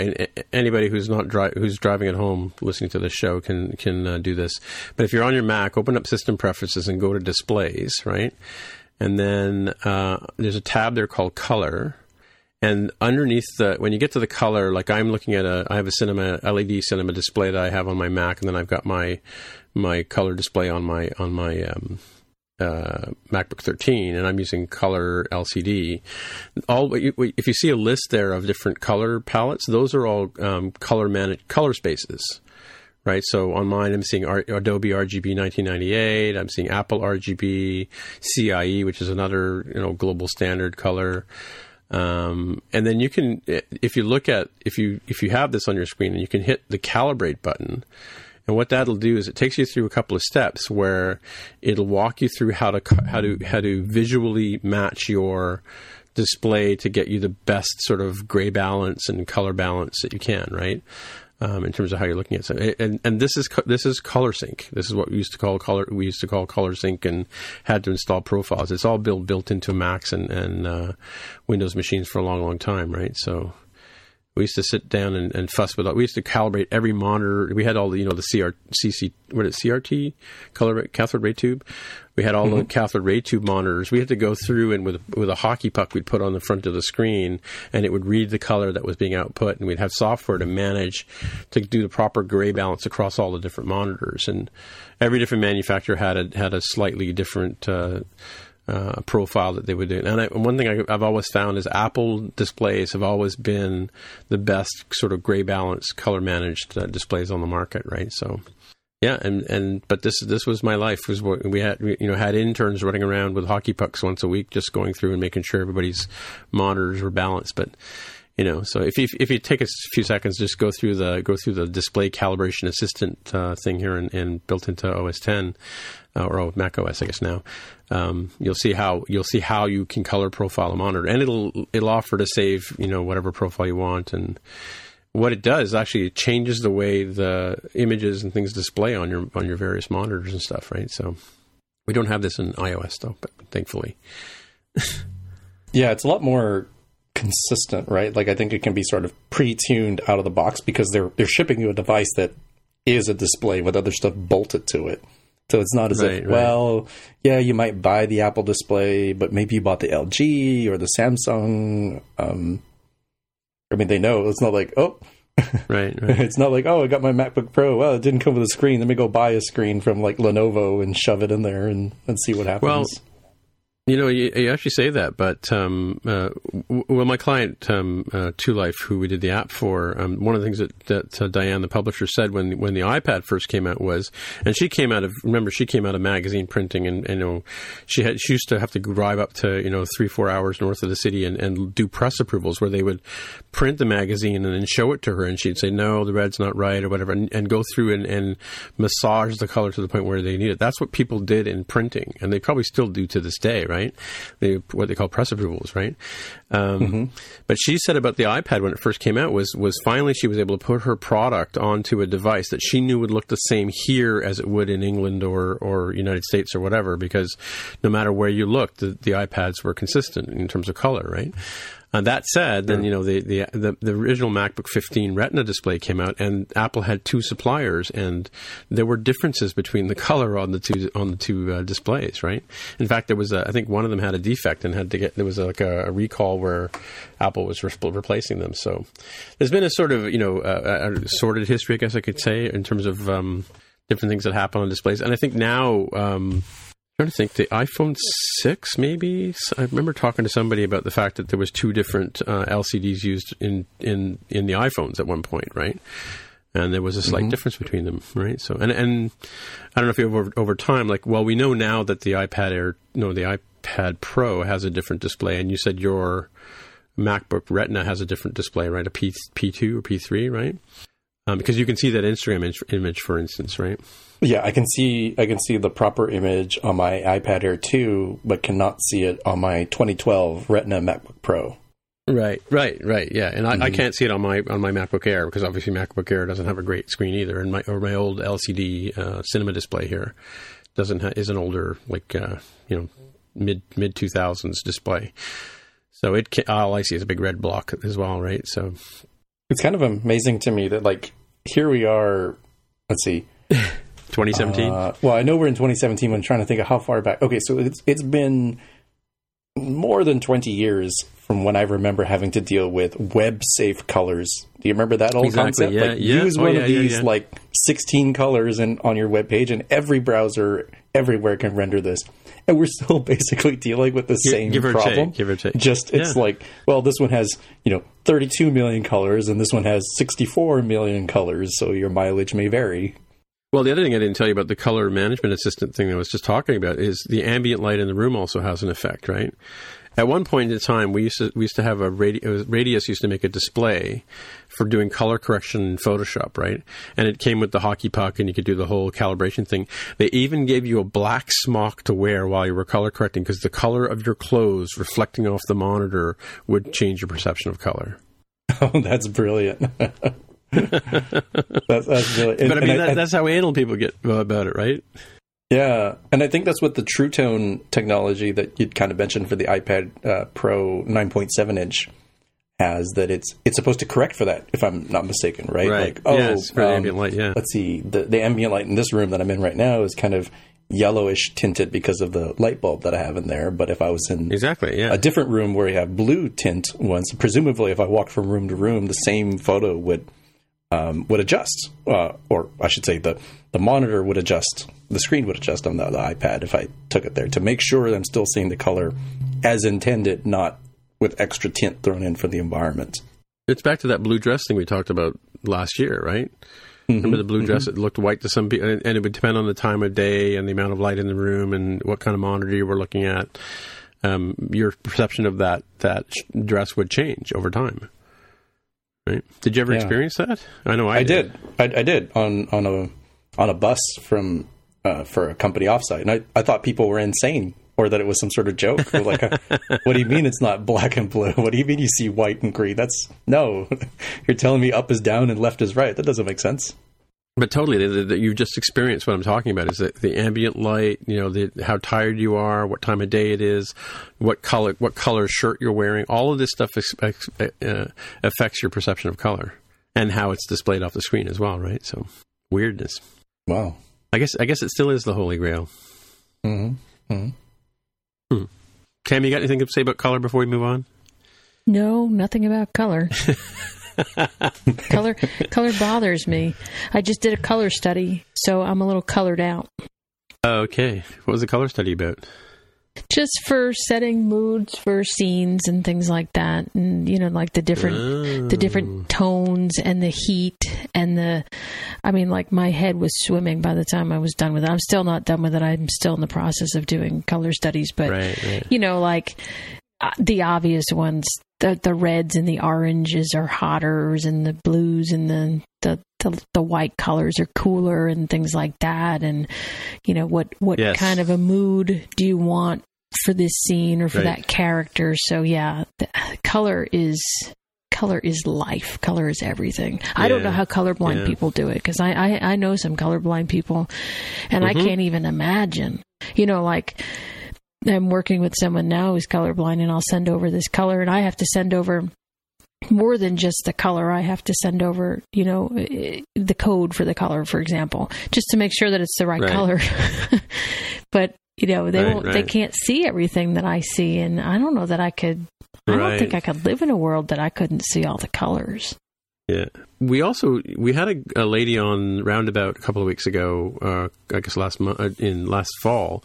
Anybody who's not dri- who's driving at home listening to this show can can uh, do this. But if you're on your Mac, open up System Preferences and go to Displays, right? And then uh, there's a tab there called Color. And underneath the, when you get to the color, like I'm looking at a, I have a cinema LED cinema display that I have on my Mac, and then I've got my my color display on my on my um, uh, MacBook 13, and I'm using color LCD. All if you see a list there of different color palettes, those are all um, color managed color spaces, right? So on mine, I'm seeing R- Adobe RGB 1998. I'm seeing Apple RGB, CIE, which is another you know global standard color. Um, and then you can, if you look at if you if you have this on your screen, and you can hit the calibrate button. And what that'll do is it takes you through a couple of steps where it'll walk you through how to how to how to visually match your display to get you the best sort of gray balance and color balance that you can, right? Um, in terms of how you're looking at it, and and this is this is ColorSync. This is what we used to call color. We used to call ColorSync, and had to install profiles. It's all built built into Macs and and uh, Windows machines for a long, long time, right? So we used to sit down and, and fuss with. It. We used to calibrate every monitor. We had all the you know the CR, CC what is it, CRT color cathode ray tube. We had all the cathode ray tube monitors. We had to go through and with with a hockey puck we'd put on the front of the screen, and it would read the color that was being output, and we'd have software to manage to do the proper gray balance across all the different monitors. And every different manufacturer had a had a slightly different. Uh, uh, profile that they would do. And I, one thing I, I've always found is Apple displays have always been the best sort of gray balance, color managed uh, displays on the market, right? So, yeah, and, and but this this was my life. Was what we had you know had interns running around with hockey pucks once a week, just going through and making sure everybody's monitors were balanced. But you know so if you if you take a few seconds just go through the go through the display calibration assistant uh, thing here and, and, built into os 10 uh, or mac os i guess now. Um, you'll see how you'll see how you can color profile a monitor. And it'll it'll offer to save you know whatever profile you want. And what it does actually it changes the way the images and things display on your on your various monitors and stuff right? So we don't have this in ios though but thankfully. Yeah it's a lot more consistent, right? Like I think it can be sort of pre-tuned out of the box because they're they're shipping you a device that is a display with other stuff bolted to it. So it's not as right, if, right. well, yeah, you might buy the Apple display, but maybe you bought the LG or the Samsung. Um, I mean, they know it's not like, oh, right, right. it's not like, oh, I got my MacBook Pro. Well, it didn't come with a screen. Let me go buy a screen from like Lenovo and shove it in there and, and see what happens. Well, you know, you, you, actually say that, but um, uh, well, my client um, uh, Two Life, who we did the app for, um, one of the things that, that uh, Diane, the publisher, said when when the iPad first came out was, and she came out of remember she came out of magazine printing, and, and you know she had she used to have to drive up to you know three four hours north of the city and, and do press approvals where they would print the magazine and then show it to her, and she'd say no, the red's not right or whatever, and, and go through and, and massage the color to the point where they need it. That's what people did in printing, and they probably still do to this day, right? Right? They, what they call press approvals, right? Um, mm-hmm. But she said about the iPad when it first came out was was finally she was able to put her product onto a device that she knew would look the same here as it would in England or or United States or whatever, because no matter where you looked, the, the iPads were consistent in terms of color, right? Uh, that said, then you know the, the, the the original MacBook 15 Retina display came out, and Apple had two suppliers, and there were differences between the color on the two on the two uh, displays. Right. In fact, there was a, I think one of them had a defect and had to get there was a, like a, a, recall where Apple was re- replacing them. So there's been a sort of you know a, a sorted history, I guess I could say, in terms of um, different things that happen on displays, and I think now. Um, trying to think the iphone 6 maybe? I remember talking to somebody about the fact that there was two different uh, lcds used in, in, in the iphones at one point right? And there was a slight mm-hmm. difference between them right? So and, and i don't know if you over, over time like well we know now that the ipad air no the ipad pro has a different display and you said your macbook retina has a different display right? A P, p2 or p3 right? Um, because you can see that instagram image, image for instance right yeah, I can see I can see the proper image on my iPad Air 2, but cannot see it on my 2012 Retina MacBook Pro. Right, right, right. Yeah, and I, mm-hmm. I, can't see it on my on my MacBook Air because obviously MacBook Air doesn't have a great screen either, and my or my old LCD uh, cinema display here doesn't ha- is an older like uh, you know mid mid two thousands display. So it can, all I see is a big red block as well, right? So it's kind of amazing to me that like here we are. Let's see. 2017. Uh, well, I know we're in 2017. I'm trying to think of how far back. Okay, so it's it's been more than 20 years from when I remember having to deal with web safe colors. Do you remember that old exactly, concept? Yeah, like yeah. use oh, one yeah, of these like 16 colors and on your web page, and every browser everywhere can render this. And we're still basically dealing with the same give problem. Take, give or take. Just it's like, well, this one has you know 32 million colors, and this one has 64 million colors, so your mileage may vary. Well, the other thing I didn't tell you about the color management assistant thing that I was just talking about is the ambient light in the room also has an effect, right? At one point in time, we used to we used to have a radi- uh, Radius used to make a display for doing color correction in Photoshop, right? And it came with the hockey puck, and you could do the whole calibration thing. They even gave you a black smock to wear while you were color correcting because the color of your clothes reflecting off the monitor would change your perception of color. Oh, that's brilliant. that's, that's really, and, but I mean, that, I, that's how anal people get about it, right? Yeah, and I think that's what the True Tone technology that you'd kind of mentioned for the iPad uh, Pro 9.7 inch has. That it's it's supposed to correct for that, if I'm not mistaken, right? Right. Like, oh, yes, for um, ambient light. Yeah. Let's see, the the ambient light in this room that I'm in right now is kind of yellowish tinted because of the light bulb that I have in there. But if I was in exactly yeah. a different room where you have blue tint ones, presumably if I walked from room to room, the same photo would um, would adjust, uh, or I should say the the monitor would adjust, the screen would adjust on the, the, iPad if I took it there to make sure I'm still seeing the color as intended, not with extra tint thrown in for the environment. It's back to that blue dress thing we talked about last year, right? Mm-hmm. Remember the blue mm-hmm. dress? It looked white to some people, and it would depend on the time of day and the amount of light in the room and what kind of monitor you were looking at. Um, your perception of that that dress would change over time. Right? Did you ever Yeah. experience that? I know I, I did. I, I did on on a on a bus from uh, for a company offsite, and I, I thought people were insane or that it was some sort of joke. Like, what do you mean it's not black and blue? What do you mean you see white and green? That's no. You're telling me up is down and left is right. That doesn't make sense. But totally, the, the, the- you've just experienced what I'm talking about. Is that the ambient light? You know, the, how tired you are, what time of day it is, what color, what color shirt you're wearing. All of this stuff ex, ex, uh, affects your perception of color and how it's displayed off the screen as well. Right? So weirdness. Wow. I guess. I guess it still is the holy grail. hmm Cam, you got anything to say about color before we move on? No, nothing about color. color color bothers me. I just did a color study, so I'm a little colored out. Okay. What was the color study about? Just for setting moods for scenes and things like that, and you know, like the different Oh. the different tones and the heat and the. I mean, like my head was swimming by the time I was done with it. I'm still not done with it. I'm still in the process of doing color studies, but Right. Right. you know, like the obvious ones, the the reds and the oranges are hotter, and the blues and the the the, the white colors are cooler, and things like that. And you know, what what Yes. kind of a mood do you want for this scene or for Right. that character? So yeah, the, color is. Color is life. Color is everything. I don't know how colorblind Yeah. people do it because I, I I know some colorblind people, and I Mhm. can't even imagine. You know, like I'm working with someone now who's colorblind, and I'll send over this color, and I have to send over more than just the color. I have to send over, you know, the code for the color, for example, just to make sure that it's the right Right. color. but you know, they Right, won't. They can't see everything that I see, and I don't know that I could. I don't think I could live in a world that I couldn't see all the colors. Yeah. We also we had a, a lady on roundabout a couple of weeks ago. Uh, I guess last month uh, in last fall,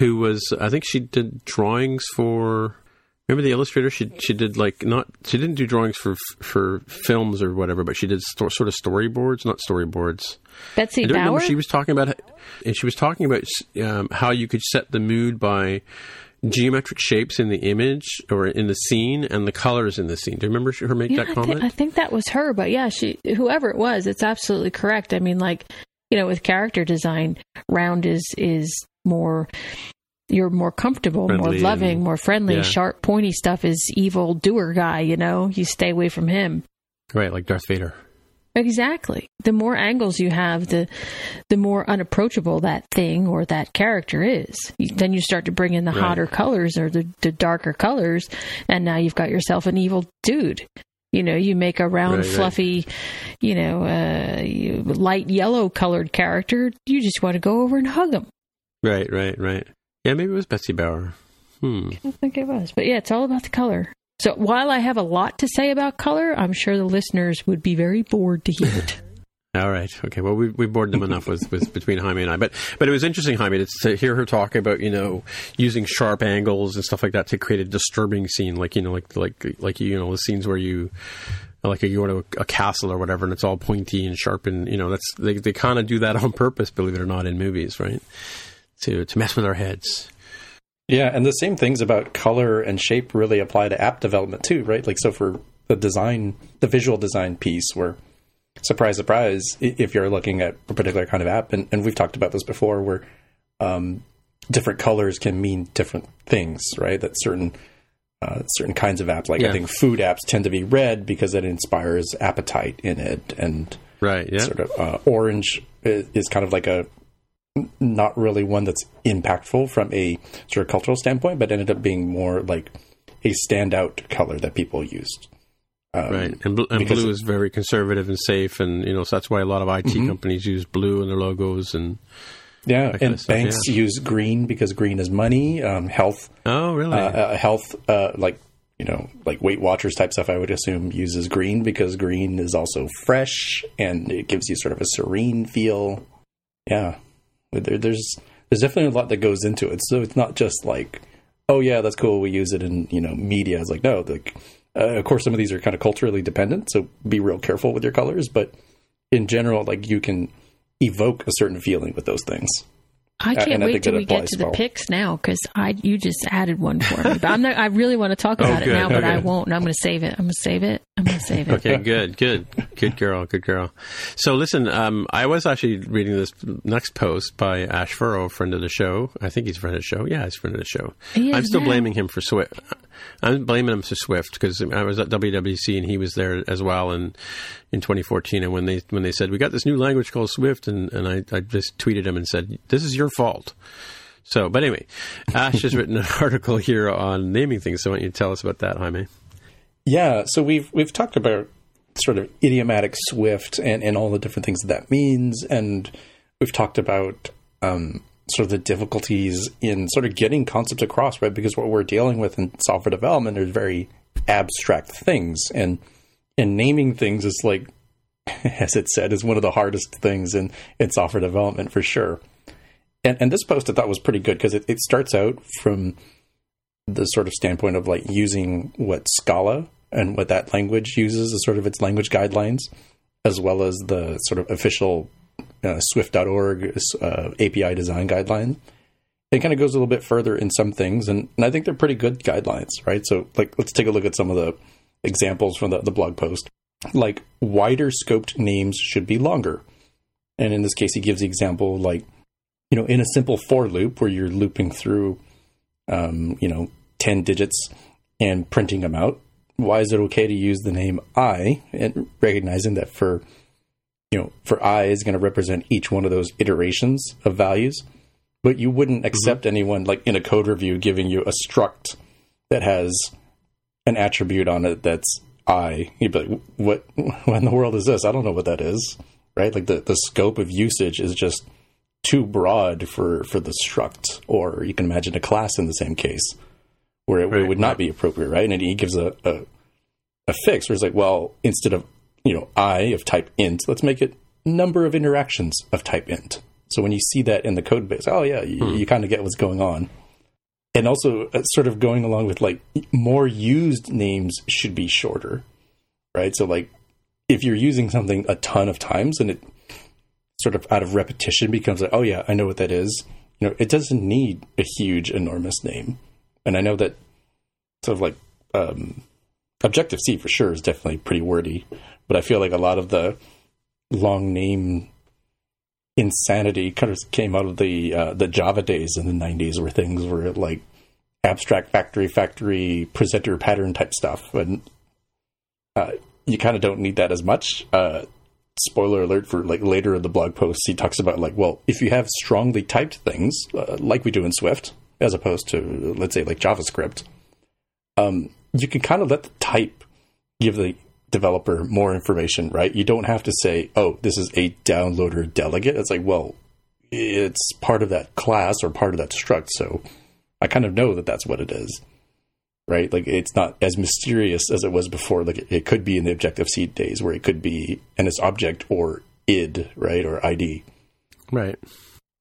who was I think she did drawings for. Remember the illustrator? She she did like not she didn't do drawings for for films or whatever, but she did sto- sort of storyboards, not storyboards. Betsy I don't remember Bauer. she was talking about, and she was talking about um, how you could set the mood by geometric shapes in the image or in the scene and the colors in the scene. Do you remember her make yeah, that I, comment? I think that was her, but yeah, she whoever it was, it's absolutely correct. I mean, like you know, with character design, round is is more. You're more comfortable, more loving, and- more friendly. yeah. Sharp, pointy stuff is evil doer guy. You know, you stay away from him. right, like Darth Vader. Exactly. The more angles you have, the the more unapproachable that thing or that character is. You- Then you start to bring in the Right. hotter colors or the, the darker colors, and now you've got yourself an evil dude. You know, you make a round, Right, right. fluffy, you know, uh, light yellow colored character. You just want to go over and hug him. Right, right, right. Yeah, maybe it was Betsy Bauer. Hmm. I think it was, but yeah, it's all about the color. So while I have a lot to say about color, I'm sure the listeners would be very bored to hear it. All right. Okay. Well, we we bored them enough with, with between Jaime and I, but but it was interesting, Jaime, to, to hear her talk about you know using sharp angles and stuff like that to create a disturbing scene, like you know like like like you know the scenes where you like you go to a, a castle or whatever, and it's all pointy and sharp, and you know that's they they kind of do that on purpose, believe it or not, in movies, right? To to mess with our heads. Yeah, and the same things about color and shape really apply to app development too, right? Like, so for the design, the visual design piece, where surprise, surprise, if you're looking at a particular kind of app, and, and we've talked about this before, where um, different colors can mean different things, right? That certain uh, certain kinds of apps, like Yeah. I think food apps, tend to be red because it inspires appetite in it, and Right. Yeah. sort of uh, orange is, is kind of like a not really one that's impactful from a sort of cultural standpoint, but ended up being more like a standout color that people used. Um, Right, and, bl- and blue is very conservative and safe, and you know so that's why a lot of IT Mm-hmm. companies use blue in their logos. And Yeah, and stuff, banks yeah. use green because green is money. Um, health, oh, really? uh, uh, health, uh, like you know, like Weight Watchers type stuff. I would assume uses green because green is also fresh and it gives you sort of a serene feel. Yeah, there, there's there's definitely a lot that goes into it. So it's not just like, oh yeah, that's cool. We use it in you know media. It's like no, like uh, of course some of these are kind of culturally dependent. So be real careful with your colors, but in general, like you can evoke a certain feeling with those things. I can't and I wait think till we get applies to the well. picks now because I you just added one for me. But I'm not. I really want to talk about it now, but I won't. I'm going to save it. I'm going to save it. I'm going to save it. Okay, good, good, good girl, good girl. So listen, um, I was actually reading this next post by Ash Furrow, friend of the show. I think he's friend of the show. Yeah, he's friend of the show. He I'm still now. blaming him for Swift. I'm blaming him for Swift because I was at WWDC and he was there as well in in 2014. And when they when they said we got this new language called Swift, and and I, I just tweeted him and said this is your fault. So, but anyway, Ash has written an article here on naming things. So, why don't you tell us about that, Jaime? Yeah, so we've we've talked about sort of idiomatic Swift and, and all the different things that, that means, and we've talked about um, sort of the difficulties in sort of getting concepts across, right? Because what we're dealing with in software development is very abstract things, and and naming things is like, as it said, is one of the hardest things in in software development for sure. And and this post I thought was pretty good because it, it starts out from the sort of standpoint of like using what Scala and what that language uses as sort of its language guidelines, as well as the sort of official uh, Swift.org uh, API design guideline. It kind of goes a little bit further in some things, and, and I think they're pretty good guidelines, right? So, like, let's take a look at some of the examples from the, the blog post. Like, wider scoped names should be longer. And in this case, he gives the example like, you know, in a simple for loop where you're looping through um, you know, 10 digits and printing them out. Why is it okay to use the name I and recognizing that for, you know, for I is going to represent each one of those iterations of values, but you wouldn't mm-hmm. accept anyone like in a code review giving you a struct that has an attribute on it that's I. You'd be like, what, what in the world is this? I don't know what that is, right? Like the, the scope of usage is just too broad for for the struct, or you can imagine a class in the same case where it, where it would not right. be appropriate, right? And he gives a, a a fix where it's like, well, instead of you know i of type int, let's make it number of interactions of type int. So when you see that in the code base, oh yeah, you, you kind of get what's going on. And also, uh, sort of going along with like more used names should be shorter, right? So like if you're using something a ton of times and it sort of out of repetition becomes like, oh yeah, I know what that is. You know, it doesn't need a huge, enormous name. And I know that sort of like um, Objective C for sure is definitely pretty wordy, but I feel like a lot of the long name insanity kind of came out of the uh, the Java days in the '90s, where things were like abstract factory factory presenter pattern type stuff, and uh, you kind of don't need that as much. Uh, spoiler alert for like later in the blog post, he talks about like, well, if you have strongly typed things uh, like we do in Swift, as opposed to let's say like JavaScript, um, you can kind of let the type give the developer more information, right? You don't have to say, oh, this is a downloader delegate. It's like, well, it's part of that class or part of that struct, so I kind of know that that's what it is, right? Like it's not as mysterious as it was before. Like it, it could be in the Objective C days where it could be an S object or id, right, or ID. Right.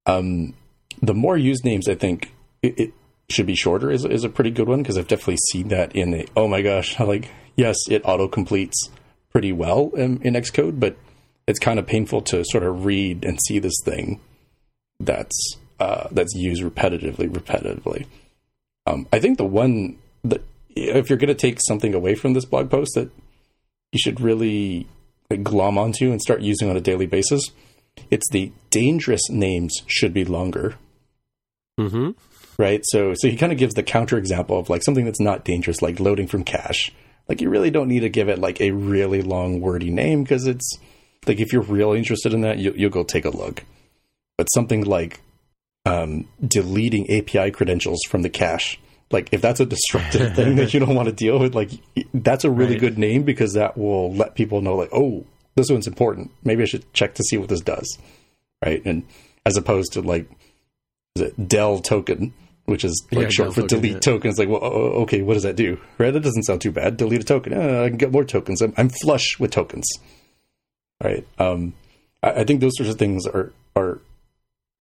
Um, the more used names, I think it, it should be shorter is, is a pretty good one because I've definitely seen that in the oh my gosh, like yes, it auto completes pretty well in, in Xcode, but it's kind of painful to sort of read and see this thing that's uh, that's used repetitively, repetitively. Um, I think the one that if you're going to take something away from this blog post that you should really like, glom onto and start using on a daily basis, it's the dangerous names should be longer Mm-hmm. Right? So so he kind of gives the counter example of like something that's not dangerous, like loading from cache. Like you really don't need to give it like a really long wordy name because it's like if you're really interested in that, you, you'll go take a look. But something like um, deleting API credentials from the cache, like if that's a destructive thing that you don't want to deal with, like that's a really Right. good name because that will let people know like, oh, this one's important. Maybe I should check to see what this does, right? And as opposed to like is it Dell token, which is like Yeah, short for delete yeah. token. It's like, well, okay, what does that do? Right? That doesn't sound too bad. Delete a token. Uh, I can get more tokens. I'm, I'm flush with tokens. Right. Um, I, I think those sorts of things are are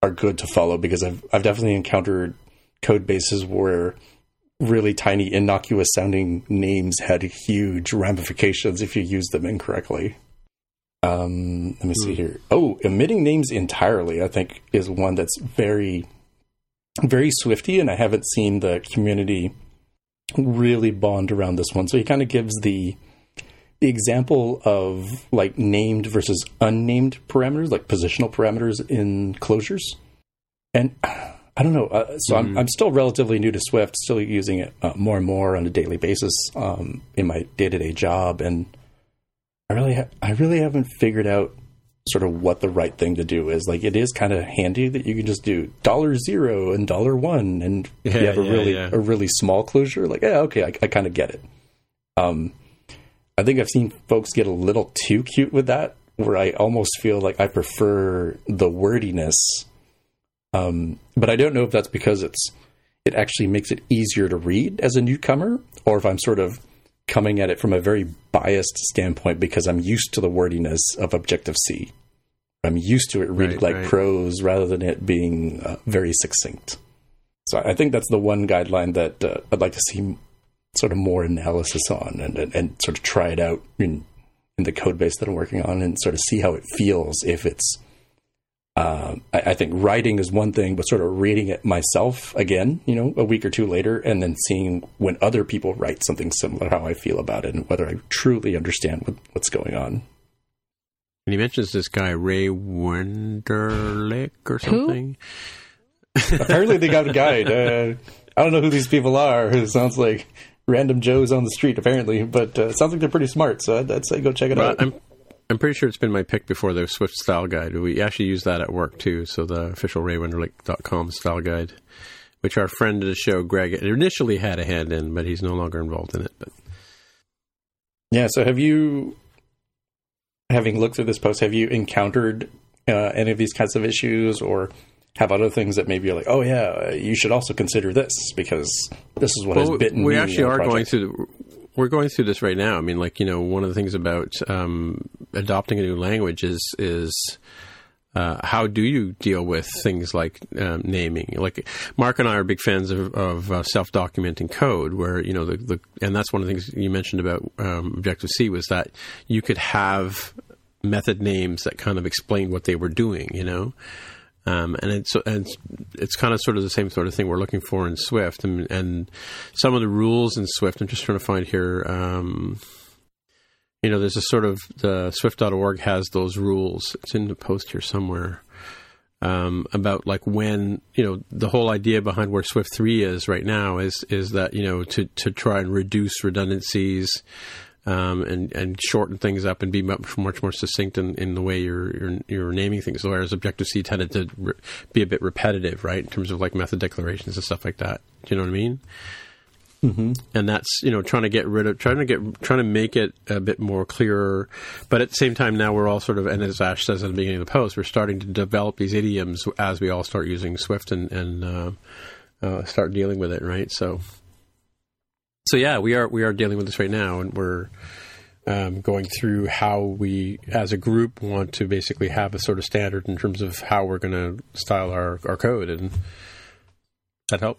are good to follow because I've I've definitely encountered code bases where really tiny innocuous sounding names had huge ramifications if you used them incorrectly. Um, let me see here. Oh, omitting names entirely, I think, is one that's very, very Swifty, and I haven't seen the community really bond around this one. So he kind of gives the the example of like named versus unnamed parameters, like positional parameters in closures. And I don't know. Uh, so I'm, I'm still relatively new to Swift, still using it uh, more and more on a daily basis um, in my day to day job, and I really, ha- I really haven't figured out sort of what the right thing to do is. Like, it is kind of handy that you can just do dollar zero and dollar one, and Yeah, you have a yeah, really, yeah. a really small closure. Like, yeah, okay, I, I kind of get it. Um, I think I've seen folks get a little too cute with that, where I almost feel like I prefer the wordiness. Um, but I don't know if that's because it's it actually makes it easier to read as a newcomer, or if I'm sort of coming at it from a very biased standpoint because I'm used to the wordiness of Objective C. I'm used to it reading Right, like right. prose rather than it being uh, very succinct. So I think that's the one guideline that uh, I'd like to see sort of more analysis on and, and, and sort of try it out in in the code base that I'm working on and sort of see how it feels if it's um, I, I think writing is one thing, but sort of reading it myself again, you know, a week or two later, and then seeing when other people write something similar, how I feel about it, and whether I truly understand what, what's going on. And he mentions this guy Ray Wenderlich or something. Apparently, they got a guide. Uh, I don't know who these people are. It sounds like random Joes on the street, apparently, but uh, sounds like they're pretty smart. So I'd, I'd say go check it Well, out. I'm I'm pretty sure it's been my pick before the Swift style guide. We actually use that at work too. So the official RayWenderlich.com style guide, which our friend of the show Greg initially had a hand in, but he's no longer involved in it. But Yeah. So have you, having looked through this post, have you encountered uh, any of these kinds of issues, or have other things that maybe you're like, oh yeah, you should also consider this because this is what has Well, bitten we actually are going project." through. The, we're going through this right now. I mean, like you know, one of the things about um, adopting a new language is is uh, how do you deal with things like um, naming? Like Mark and I are big fans of, of uh, self-documenting code, where you know the, the and that's one of the things you mentioned about um, Objective C was that you could have method names that kind of explained what they were doing. You know. Um, and it's it's, it's kind of sort of the same sort of thing we're looking for in Swift, and, and some of the rules in Swift. I'm just trying to find here. Um, you know, there's a sort of the Swift.org has those rules. It's in the post here somewhere um, about like when you know the whole idea behind where Swift three is right now is is that you know to to try and reduce redundancies um, and and shorten things up and be much much more succinct in, in the way you're, you're you're naming things. Whereas Objective C tended to re- be a bit repetitive, right, in terms of like method declarations and stuff like that. Do you know what I mean? Mm-hmm. And that's you know trying to get rid of trying to get trying to make it a bit more clearer, but at the same time now we're all sort of and as Ash says at the beginning of the post, we're starting to develop these idioms as we all start using Swift and and uh, uh, start dealing with it, right? So so yeah, we are we are dealing with this right now, and we're um, going through how we, as a group, want to basically have a sort of standard in terms of how we're going to style our, our code, and that help.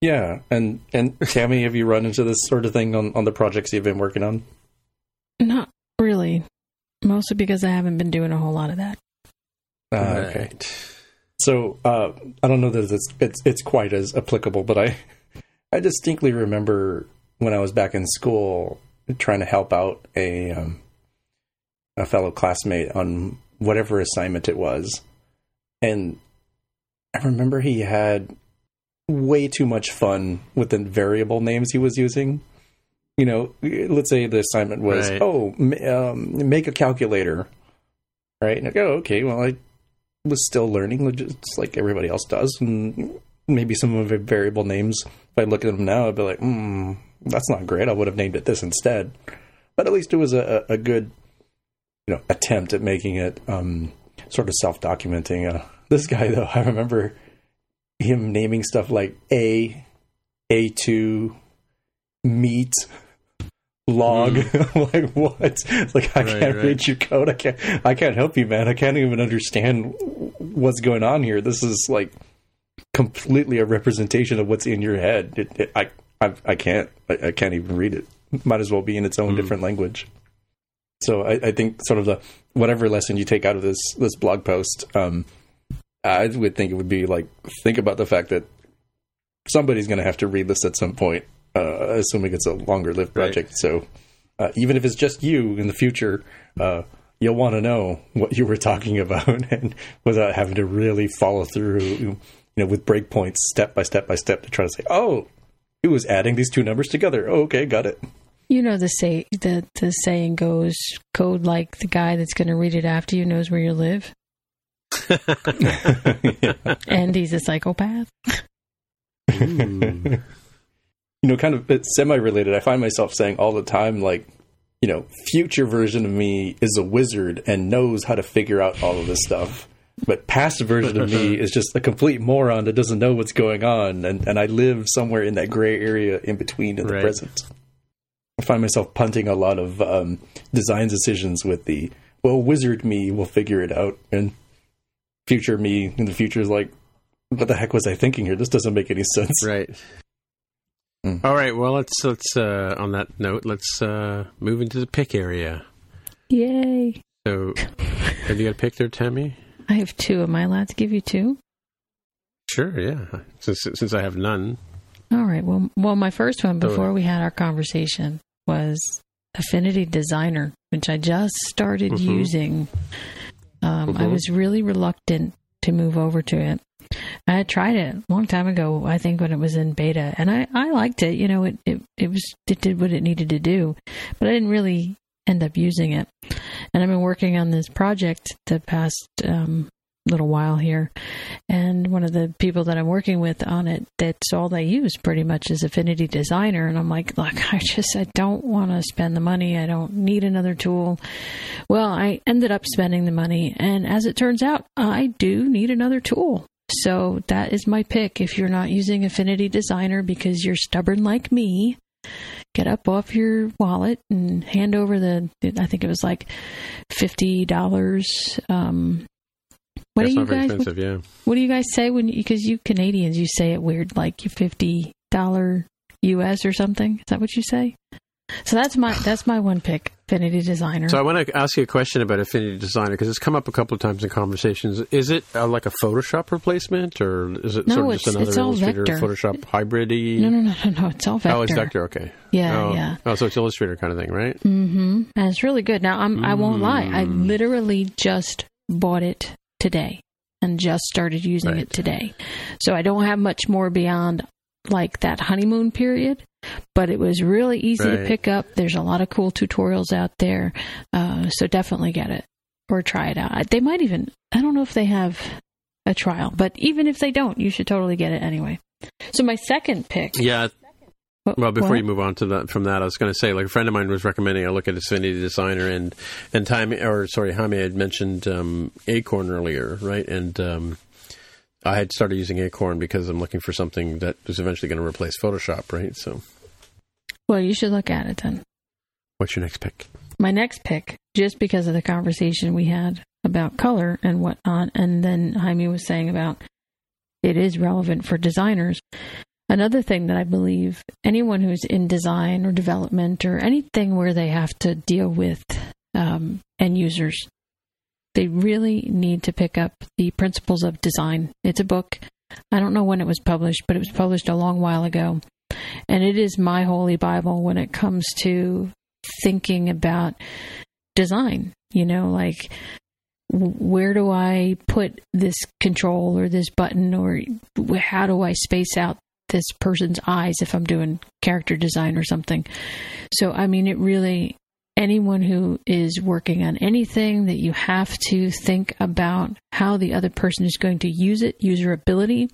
Yeah, and and Tammy, have you run into this sort of thing on, on the projects you've been working on? Not really. Mostly because I haven't been doing a whole lot of that. Uh, Okay. So uh, I don't know that it's, it's it's quite as applicable, but I I distinctly remember when I was back in school trying to help out a um, a fellow classmate on whatever assignment it was, and I remember he had way too much fun with the variable names he was using. You know, let's say the assignment was, Right. oh, um, make a calculator, right? And I go, okay, well, I was still learning, just like everybody else does, and maybe some of the variable names. If I look at them now, I'd be like, hmm, that's not great. I would have named it this instead. But at least it was a, a good, you know, attempt at making it um, sort of self-documenting. Uh, this guy, though, I remember him naming stuff like A, A two, meat, log. like what? It's like I Right, can't right. read your code. I can't. I can't help you, man. I can't even understand what's going on here. This is like completely a representation of what's in your head. It, it, I, I, I can't. I, I can't even read it. Might as well be in its own different language. So I, I, think sort of the whatever lesson you take out of this this blog post, um, I would think it would be like think about the fact that somebody's going to have to read this at some point, uh, assuming it's a longer lived project. Right. So uh, even if it's just you in the future, uh, you'll want to know what you were talking about, and without having to really follow through, you know, with breakpoints, step by step by step, to try to say, oh, it was adding these two numbers together. Oh, okay, got it. You know the say the the saying goes, "Code like the guy that's going to read it after you knows where you live." and he's a psychopath. you know, kind of semi-related. I find myself saying all the time, like, you know, future version of me is a wizard and knows how to figure out all of this stuff. But past version of me is just a complete moron that doesn't know what's going on, and, and I live somewhere in that gray area in between in the right. present. I find myself punting a lot of um, design decisions with the well, wizard me will figure it out, and future me in the future is like, what the heck was I thinking here? This doesn't make any sense. Right. Mm. All right. Well, let's let's uh, on that note, let's uh, move into the pick area. Yay! So, have you got a pick there, Tammy? I have two. Am I allowed to give you two? Sure. Yeah. Since since I have none. All right. Well, well, my first one before we had our conversation was Affinity Designer, which I just started mm-hmm. using. Um, mm-hmm. I was really reluctant to move over to it. I had tried it a long time ago, I think when it was in beta, and I, I liked it. You know, it, it, it was it did what it needed to do, but I didn't really end up using it. And I've been working on this project the past um, little while here, and one of the people that I'm working with on it, that's all they use pretty much is Affinity Designer, and I'm like, look, I just I don't want to spend the money. I don't need another tool. Well, I ended up spending the money, and as it turns out, I do need another tool. So that is my pick. If you're not using Affinity Designer because you're stubborn like me, get up off your wallet and hand over the, I think it was like $50. Um, what That's do you guys, what, yeah. what, do you guys say when, because you Canadians, you say it weird, like you $50 US or something. Is that what you say? So that's my that's my one pick, Affinity Designer. So I want to ask you a question about Affinity Designer because it's come up a couple of times in conversations. Is it uh, like a Photoshop replacement, or is it no, sort of just another Illustrator vector. Photoshop hybrid? No, no, no, no, no. It's all vector. Oh, it's vector. Okay. Yeah, oh. yeah. Oh, so it's Illustrator kind of thing, right? Mm-hmm. And it's really good. Now, I'm, I won't lie. I mm. literally just bought it today and just started using right. it today. So I don't have much more beyond like that honeymoon period but it was really easy right. to pick up. There's a lot of cool tutorials out there, uh, so definitely get it or try it out. They might even, I don't know if they have a trial, but even if they don't, you should totally get it anyway. So my second pick. Yeah. Well, before what? you move on to that, from that, I was going to say, like a friend of mine was recommending I look at Affinity Designer, and and time or sorry, Jaime had mentioned um, Acorn earlier, right? And um, I had started using Acorn because I'm looking for something that is eventually going to replace Photoshop, right? So, well, you should look at it then. What's your next pick? My next pick, just because of the conversation we had about color and whatnot, and then Jaime was saying about it is relevant for designers. Another thing that I believe anyone who's in design or development or anything where they have to deal with um, end users they really need to pick up the Principles of Design. It's a book. I don't know when it was published, but it was published a long while ago. And it is my holy Bible when it comes to thinking about design. You know, like where do I put this control or this button, or how do I space out this person's eyes if I'm doing character design or something? So, I mean, it really anyone who is working on anything that you have to think about how the other person is going to use it, usability,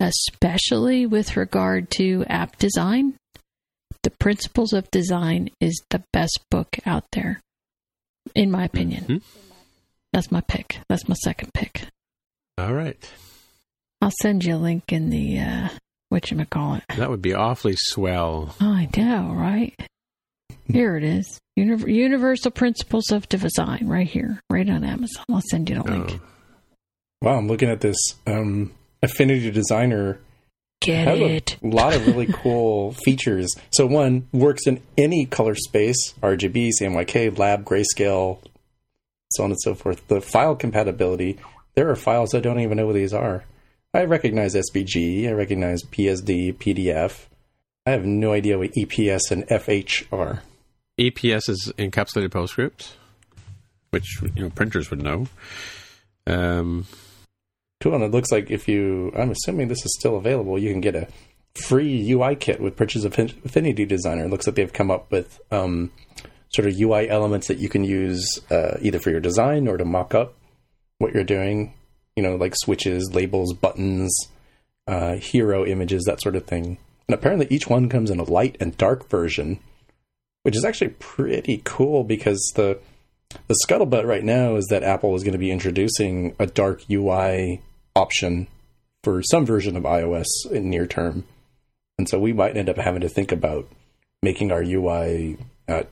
especially with regard to app design. The Principles of Design is the best book out there, in my opinion. Mm-hmm. That's my pick. That's my second pick. All right. I'll send you a link in the uh, what you call it. That would be awfully swell. I know, right? Here it is. Universal Principles of Design, right here, right on Amazon. I'll send you the link. Oh. Wow, I'm looking at this um, Affinity Designer. Get it. a lot of really cool features. So one works in any color space: RGB, CMYK, lab, grayscale, so on and so forth. The file compatibility. There are files I don't even know what these are. I recognize SVG. I recognize PSD, PDF. I have no idea what EPS and FH are. EPS is encapsulated PostScript, which you know printers would know. Um, Cool. And it looks like if you, I'm assuming this is still available, you can get a free UI kit with purchase of Affinity Designer. It looks like they've come up with um, sort of UI elements that you can use uh, either for your design or to mock up what you're doing. You know, like switches, labels, buttons, uh, hero images, that sort of thing. And apparently, each one comes in a light and dark version, which is actually pretty cool because the the scuttlebutt right now is that Apple is going to be introducing a dark UI option for some version of iOS in near term, and so we might end up having to think about making our UI uh,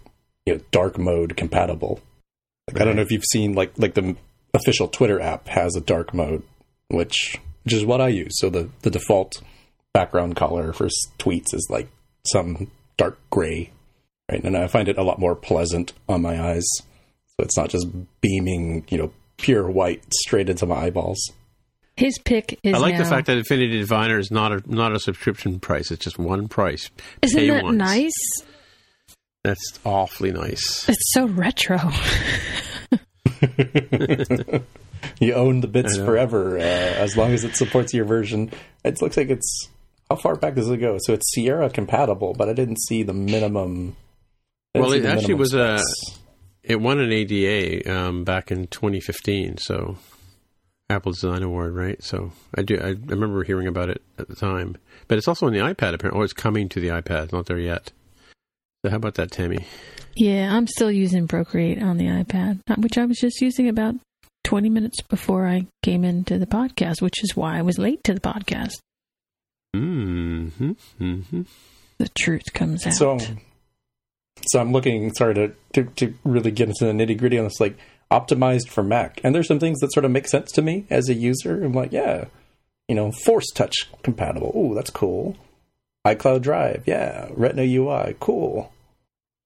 you know, dark mode compatible. Like, I don't know if you've seen like like the official Twitter app has a dark mode, which which is what I use. So the the default background color for tweets is like some dark gray, right? And I find it a lot more pleasant on my eyes. So it's not just beaming, you know, pure white straight into my eyeballs. His pick is. I like the fact that Affinity Designer is not a not a subscription price; it's just one price. Isn't Pay that once. nice? That's awfully nice. It's so retro. You own the bits forever uh, as long as it supports your version. It looks like it's how far back does it go? So it's Sierra compatible, but I didn't see the minimum. I didn't Well, it actually minimum was a- It won an ADA um, back in 2015, so Apple Design Award, right? So I do. I remember hearing about it at the time, but it's also on the iPad. Apparently, oh, it's coming to the iPad. It's not there yet. So how about that, Tammy? yeah, I'm still using Procreate on the iPad, uh, which I was just using about 20 minutes before I came into the podcast, which is why I was late to the podcast. Mm-hmm. Mm-hmm. The truth comes out. So, so I'm looking. Sorry to to, to really get into the nitty gritty on this. Like optimized for Mac, and there's some things that sort of make sense to me as a user. I'm like, yeah, you know, Force Touch compatible. Ooh, that's cool. iCloud Drive, yeah. Retina UI, cool.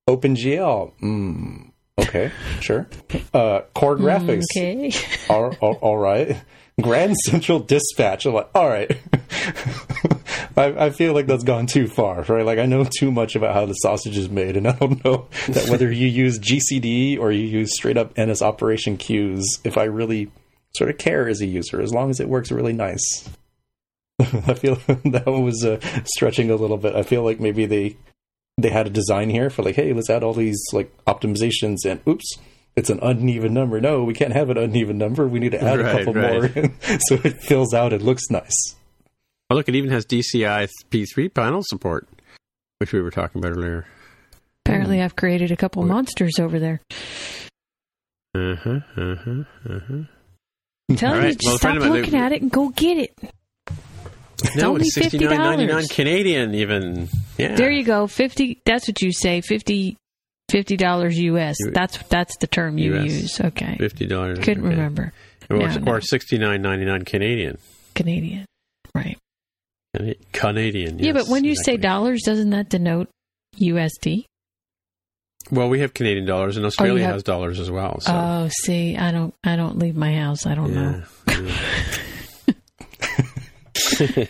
OpenGL, mm, okay, sure. Uh, Core Graphics, okay. all, all, all right. Grand Central Dispatch. I'm like, all right. I, I feel like that's gone too far, right? Like I know too much about how the sausage is made, and I don't know that whether you use GCD or you use straight up NS operation queues, if I really sort of care as a user, as long as it works really nice. I feel that was uh, stretching a little bit. I feel like maybe they they had a design here for like, hey, let's add all these like optimizations, and oops, it's an uneven number. No, we can't have an uneven number. We need to add a couple right. more, so it fills out. It looks nice. Oh, look, it even has DCI P3 panel support, which we were talking about earlier. Apparently, I've created a couple monsters over there. Uh huh. Uh huh. Uh huh. Tell All you, just well, stop friend of looking at it and go get it. No, only it's sixty nine ninety nine $50. Canadian. Even yeah. There you go. Fifty. That's what you say. Fifty. Fifty dollars U.S. That's that's the term you US. use. Okay. Fifty dollars. Couldn't remember. Or, No, no. or sixty nine ninety nine Canadian. Canadian. Right. Cana- Canadian. yeah, but when you say dollars, doesn't that denote USD? well, we have Canadian dollars, and oh, Australia have- has dollars as well. So Oh, see, I don't. I don't leave my house. I don't know. yeah, yeah.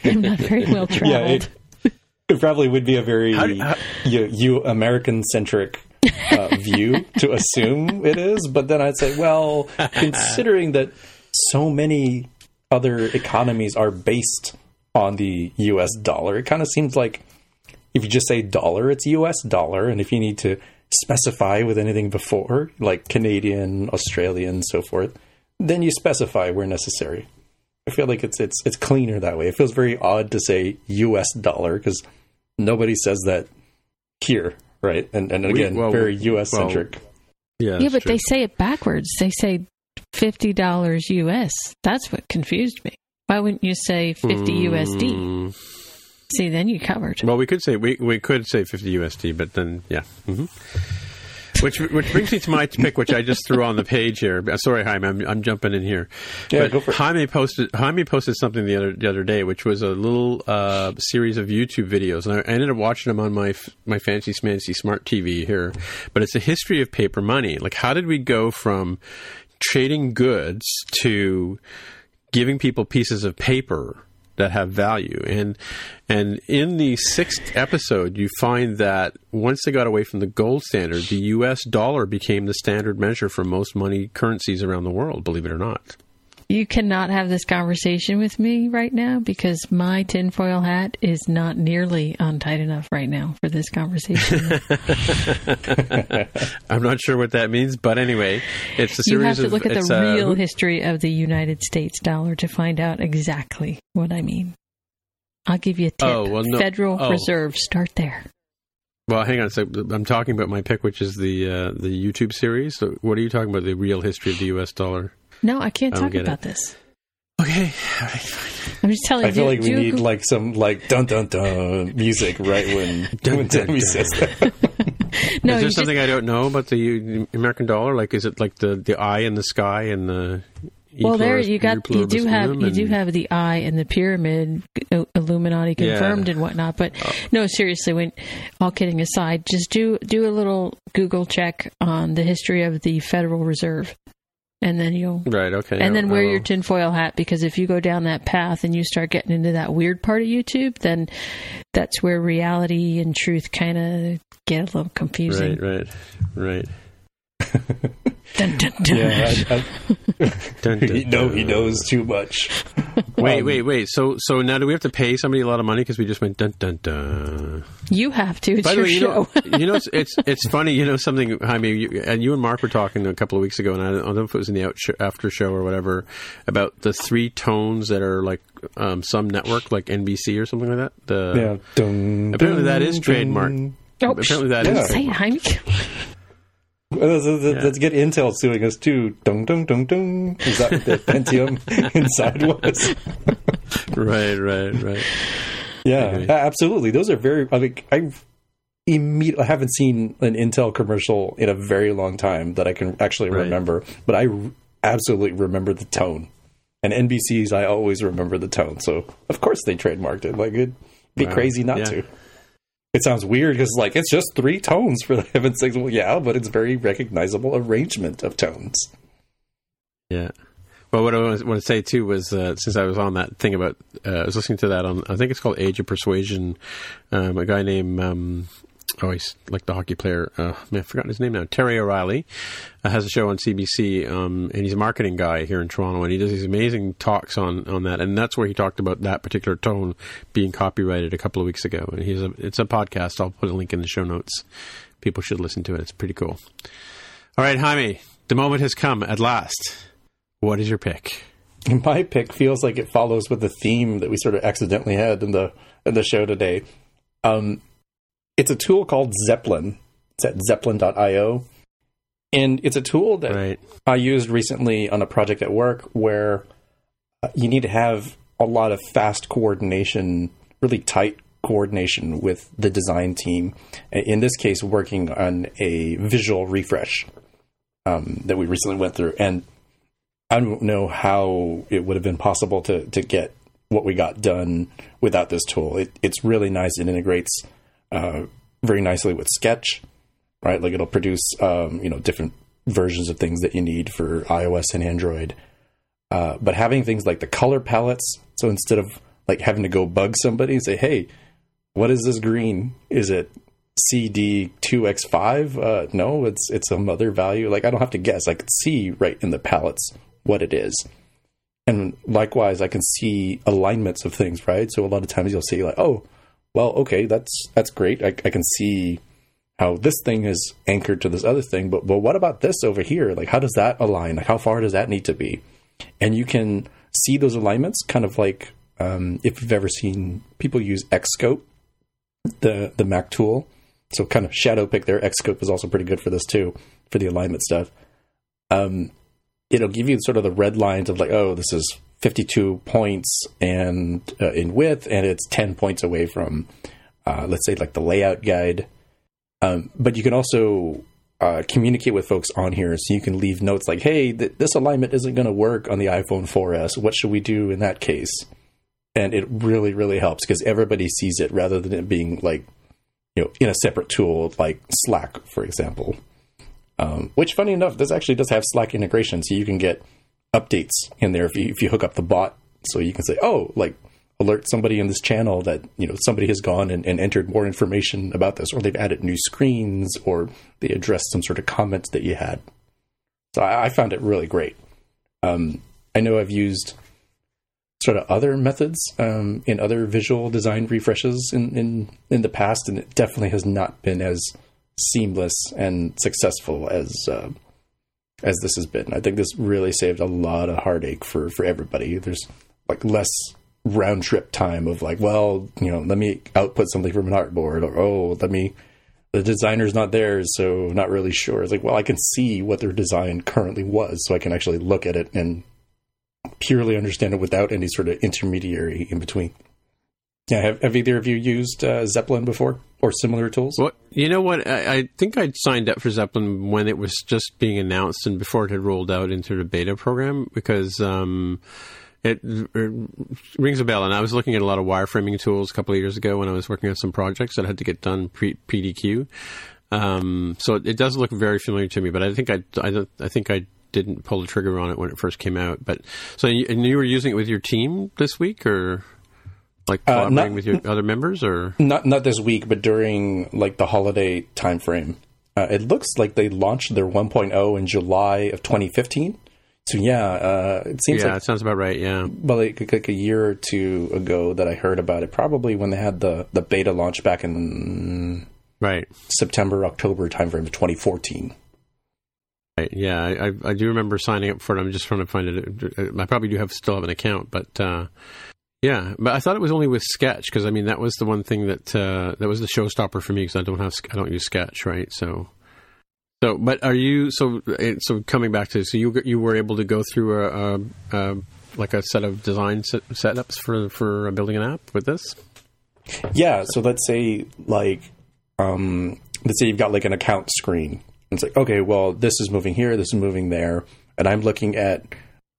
I'm not very well traveled. Yeah, it, it probably would be a very How how- you, you American centric uh, view to assume it is, but then I'd say, well, considering that so many other economies are based on the U.S. dollar, it kind of seems like if you just say dollar, it's U.S. dollar, and if you need to specify with anything before, like Canadian, Australian, so forth, then you specify where necessary. I feel like it's it's it's cleaner that way. It feels very odd to say U.S. dollar because nobody says that here, right? And and We- again, well, very U.S. centric. yeah, yeah, but true. they say it backwards. They say fifty dollars US. That's what confused me. Why wouldn't you say fifty USD? Mm, See, then you covered. Well, we could say we we could say fifty USD, but then yeah. hmm which which brings me to my pick, which I just threw on the page here. Sorry, Jaime, I'm, I'm jumping in here. Yeah, but go for it. Jaime posted Jaime posted something the other the other day, which was a little uh, series of YouTube videos, and I ended up watching them on my my fancy smancy smart TV here. But it's a history of paper money. Like, how did we go from trading goods to giving people pieces of paper that have value. And and in the sixth episode you find that once they got away from the gold standard the US dollar became the standard measure for most money currencies around the world believe it or not You cannot have this conversation with me right now because my tinfoil hat is not nearly untight enough right now for this conversation. I'm not sure what that means but anyway it's a series. you have to of look at it's, the uh, real history of the United States dollar to find out exactly what I mean. I'll give you a tip. Oh, well, no- Federal oh. Reserve, start there. well hang on a sec I'm talking about my pick which is the uh, the YouTube series so what are you talking about the real history of the US dollar No, I can't I talk get about it. this. okay I'm just telling you. I you. feel like we need do- like some like dun dun dun music right when Dun, when dun, Demi dun. says that. no, is you there just- something I don't know about the U- American dollar? Like, is it like the, the eye in the sky and the? E well, there pluribus- you got you pluribus do have unum you do and- have the eye and the pyramid uh, Illuminati Yeah. confirmed and whatnot. But Oh. no, seriously, when all kidding aside, just do do a little Google check on the history of the Federal Reserve, and then you'll right. Okay, and then wear your tinfoil hat because if you go down that path and you start getting into that weird part of YouTube, then that's where reality and truth kind of get a little confusing. right, right, right. Dun, dun, dun. Yeah, I, I, dun, he know he knows too much. Wait, Um, wait, wait. So, so now do we have to pay somebody a lot of money because we just went dun dun dun? You have to. It's By the your way, you show. know, you know, it's, it's it's funny. You know something, Jaime, you, and you and Mark were talking a couple of weeks ago, and I don't know if it was in the out sh- after show or whatever about the three tones that are like um, some network, like NBC or something like that. The, Yeah. Dun, Apparently that is dun, trademark. Oh, Apparently that Yeah. is Say it, Jaime. Let's, get Intel suing us too. Dung dung dung dung. Is that what the Pentium inside was? right, right, right. Yeah, absolutely. Those are very. I mean, I immediately I haven't seen an Intel commercial in a very long time that I can actually Right. remember, but I absolutely remember the tone. And NBC's, I always remember the tone. So of course they trademarked it. Like it'd be Wow. crazy not Yeah. to. It sounds weird because like it's just three tones for the heaven's sakes. Well, yeah, but it's very recognizable arrangement of tones. Yeah. Well, what I want to say too was uh, since I was on that thing about uh, I was listening to that on I think it's called Age of Persuasion. Um, a guy named um, oh he's like the hockey player. Uh, I've forgotten his name now. Terry O'Reilly uh, has a show on CBC, um, and he's a marketing guy here in Toronto, and he does these amazing talks on on that, and that's where he talked about that particular tone being copyrighted a couple of weeks ago. And he's a it's a podcast. I'll put a link in the show notes. People should listen to it. It's pretty cool. All right, Jaime, the moment has come at last. What is your pick? My pick feels like it follows with the theme that we sort of accidentally had in the in the show today. Um, it's a tool called Zeplin. It's at zeplin.io. And it's a tool that Right. I used recently on a project at work where uh, you need to have a lot of fast coordination, really tight coordination with the design team. In this case, working on a visual refresh um, that we recently went through. And I don't know how it would have been possible to, to get what we got done without this tool. It, it's really nice. It integrates uh, very nicely with Sketch, right? Like it'll produce, um, you know, different versions of things that you need for iOS and Android. Uh, but having things like the color palettes, so instead of like having to go bug somebody and say, "Hey, what is this green? Is it CD2X5?" Uh, no, it's it's some other value. Like I don't have to guess. I can see right in the palettes what it is. And likewise, I can see alignments of things, right? So a lot of times you'll see like, "Oh, well, okay, that's that's great. I, I can see how this thing is anchored to this other thing, but but what about this over here? Like, how does that align? Like, how far does that need to be? And you can see those alignments, kind of like um, if you've ever seen people use Xscope, the the Mac tool. So kind of shadow pick there. Xscope is also pretty good for this too, for the alignment stuff. Um, it'll give you sort of the red lines of like, oh, this is 52 points and uh, in width, and it's 10 points away from, uh, let's say, like the layout guide. Um, but you can also uh, communicate with folks on here so you can leave notes like, hey, th- this alignment isn't going to work on the iPhone 4S. What should we do in that case? And it really, really helps because everybody sees it rather than it being like, you know, in a separate tool like Slack, for example. Um, which, funny enough, this actually does have Slack integration, so you can get updates in there if you if you hook up the bot. So you can say, oh, like alert somebody in this channel that you know somebody has gone and, and, entered more information about this, or they've added new screens, or they addressed some sort of comments that you had. So I, I found it really great. Um, I know I've used sort of other methods um, in other visual design refreshes in, in in the past, and it definitely has not been as seamless and successful as uh, as this has been. I think this really saved a lot of heartache for for everybody. There's like less round trip time of like, well, you know, let me output something from an artboard, or oh, let me. The designer's not there, so not really sure. It's like, well, I can see what their design currently was, so I can actually look at it and purely understand it without any sort of intermediary in between. Yeah, have, have either of you used uh, Zeplin before or similar tools? Well, you know what? I, I think I signed up for Zeplin when it was just being announced and before it had rolled out into the beta program because um, it, it, rings a bell. And I was looking at a lot of wireframing tools a couple of years ago when I was working on some projects that had to get done pre PDQ. Um, so it, it, does look very familiar to me, but I think I, I, I think I didn't pull the trigger on it when it first came out. But so you, and you were using it with your team this week, or like collaborating uh, not, with your other members, or not not this week, but during like the holiday time frame. Uh, it looks like they launched their 1.0 in July of 2015. So yeah, uh, it seems yeah, like it sounds about right. Yeah, well, like, like, a year or two ago that I heard about it. Probably when they had the the beta launch back in right September October timeframe of 2014. Right. Yeah, I, I do remember signing up for it. I'm just trying to find it. I probably do have still have an account, but uh, yeah. But I thought it was only with Sketch because I mean that was the one thing that uh, that was the showstopper for me because I don't have I don't use Sketch, right? So so, but are you so so coming back to so you you were able to go through a, a, a like a set of design set, setups for for building an app with this? Yeah. So let's say like um, let's say you've got like an account screen. It's like okay, well this is moving here, this is moving there, and I'm looking at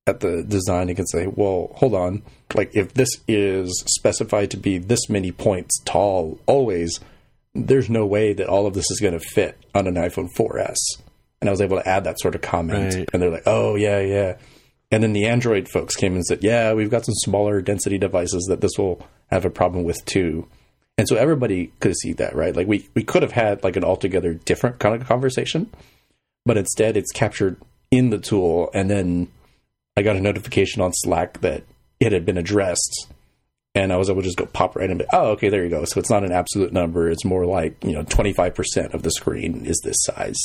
at the design and can say, well, hold on, like if this is specified to be this many points tall always there's no way that all of this is going to fit on an iPhone 4S. And I was able to add that sort of comment. Right. And they're like, oh, yeah, yeah. And then the Android folks came and said, yeah, we've got some smaller density devices that this will have a problem with too. And so everybody could see that, right? Like we, we could have had like an altogether different kind of conversation, but instead it's captured in the tool. And then I got a notification on Slack that it had been addressed and I was able to just go pop right in. But, Oh, okay, there you go. So it's not an absolute number. It's more like you know, twenty five percent of the screen is this size,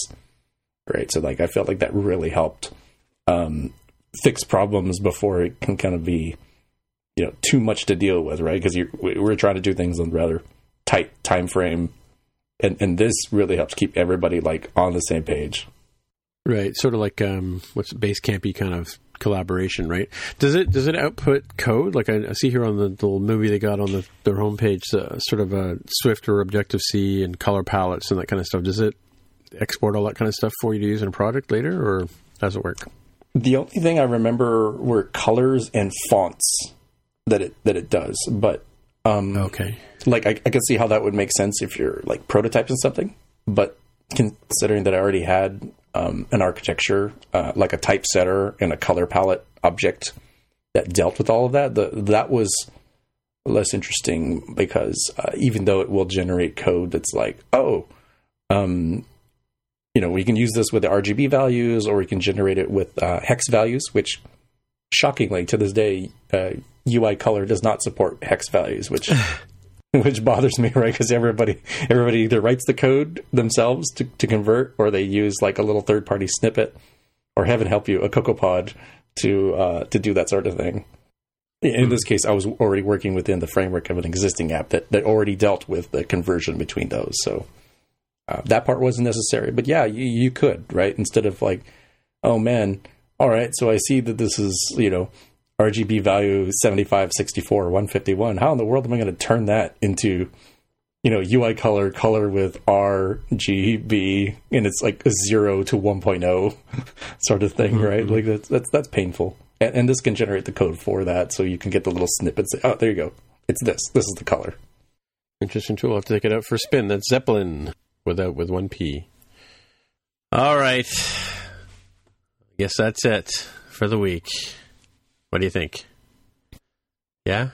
right? So like I felt like that really helped um, fix problems before it can kind of be you know too much to deal with, right? Because we're trying to do things on rather tight time frame, and and this really helps keep everybody like on the same page. Right, sort of like um, what's Basecampy kind of collaboration, right? Does it does it output code? Like I, I see here on the, the, little movie they got on the, their homepage, uh, sort of a Swift or Objective C and color palettes and that kind of stuff. Does it export all that kind of stuff for you to use in a project later, or how does it work? The only thing I remember were colors and fonts that it that it does, but um, okay, like I, I can see how that would make sense if you're like prototyping something, but considering that I already had um, an architecture, uh, like a typesetter and a color palette object that dealt with all of that. The, that was less interesting because uh, even though it will generate code that's like, oh, um, you know, we can use this with the RGB values or we can generate it with uh, hex values, which shockingly to this day, UI uh, color does not support hex values, which which bothers me, right? Because everybody everybody either writes the code themselves to, to convert, or they use like a little third party snippet, or heaven help you, a CocoaPod to uh, to do that sort of thing. In this case, I was already working within the framework of an existing app that, that already dealt with the conversion between those. So uh, that part wasn't necessary. But yeah, you, you could, right? Instead of like, oh man, all right, so I see that this is, you know, RGB value 75, 64, 151. How in the world am I going to turn that into you know, UI color, color with R, G, B, and it's like a zero to 1.0 sort of thing, mm-hmm. right? Like that's, that's, that's painful. And, and, this can generate the code for that. So you can get the little snippets. Oh, there you go. It's this. This is the color. Interesting tool. I'll have to take it out for a spin. That's Zeplin without, with one P. All right. I guess that's it for the week. What do you think? Yeah?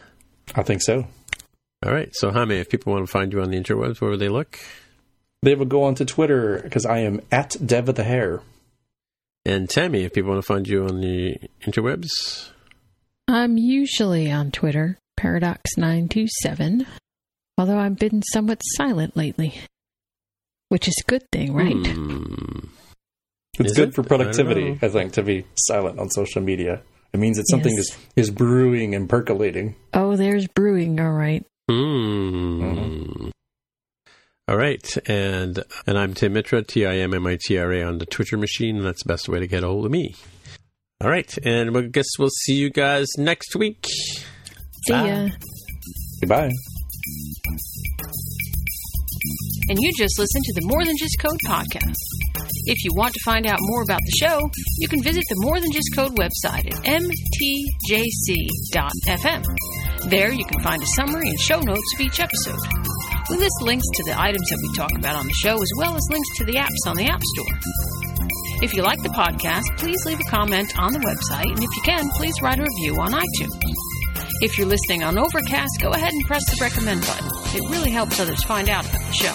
I think so. All right. So, Jaime, if people want to find you on the interwebs, where would they look? They would go onto Twitter because I am at Dev of the Hair. And Tammy, if people want to find you on the interwebs, I'm usually on Twitter, Paradox927, although I've been somewhat silent lately, which is a good thing, right? Hmm. It's is good it? for productivity, I, I, think, to be silent on social media. It means that something yes. is, is brewing and percolating. Oh, there's brewing, all right. Hmm. Mm-hmm. All right, and and I'm Tim Mitra, T I M M I T R A on the Twitter machine. That's the best way to get a hold of me. All right, and I guess we'll see you guys next week. See Bye. ya. Goodbye. And you just listened to the More Than Just Code podcast. If you want to find out more about the show, you can visit the More Than Just Code website at mtjc.fm. There you can find a summary and show notes of each episode. We list links to the items that we talk about on the show as well as links to the apps on the App Store. If you like the podcast, please leave a comment on the website, and if you can, please write a review on iTunes. If you're listening on Overcast, go ahead and press the recommend button. It really helps others find out about the show.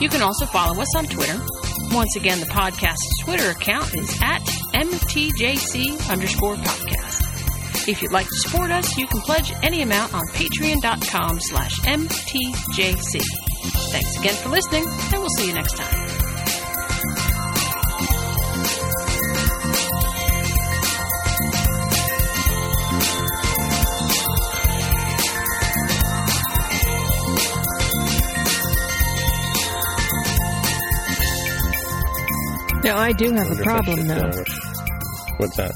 You can also follow us on Twitter. Once again, the podcast's Twitter account is at MTJC underscore podcast. If you'd like to support us, you can pledge any amount on patreon.com slash MTJC. Thanks again for listening, and we'll see you next time. Now I do have a problem though. What's that?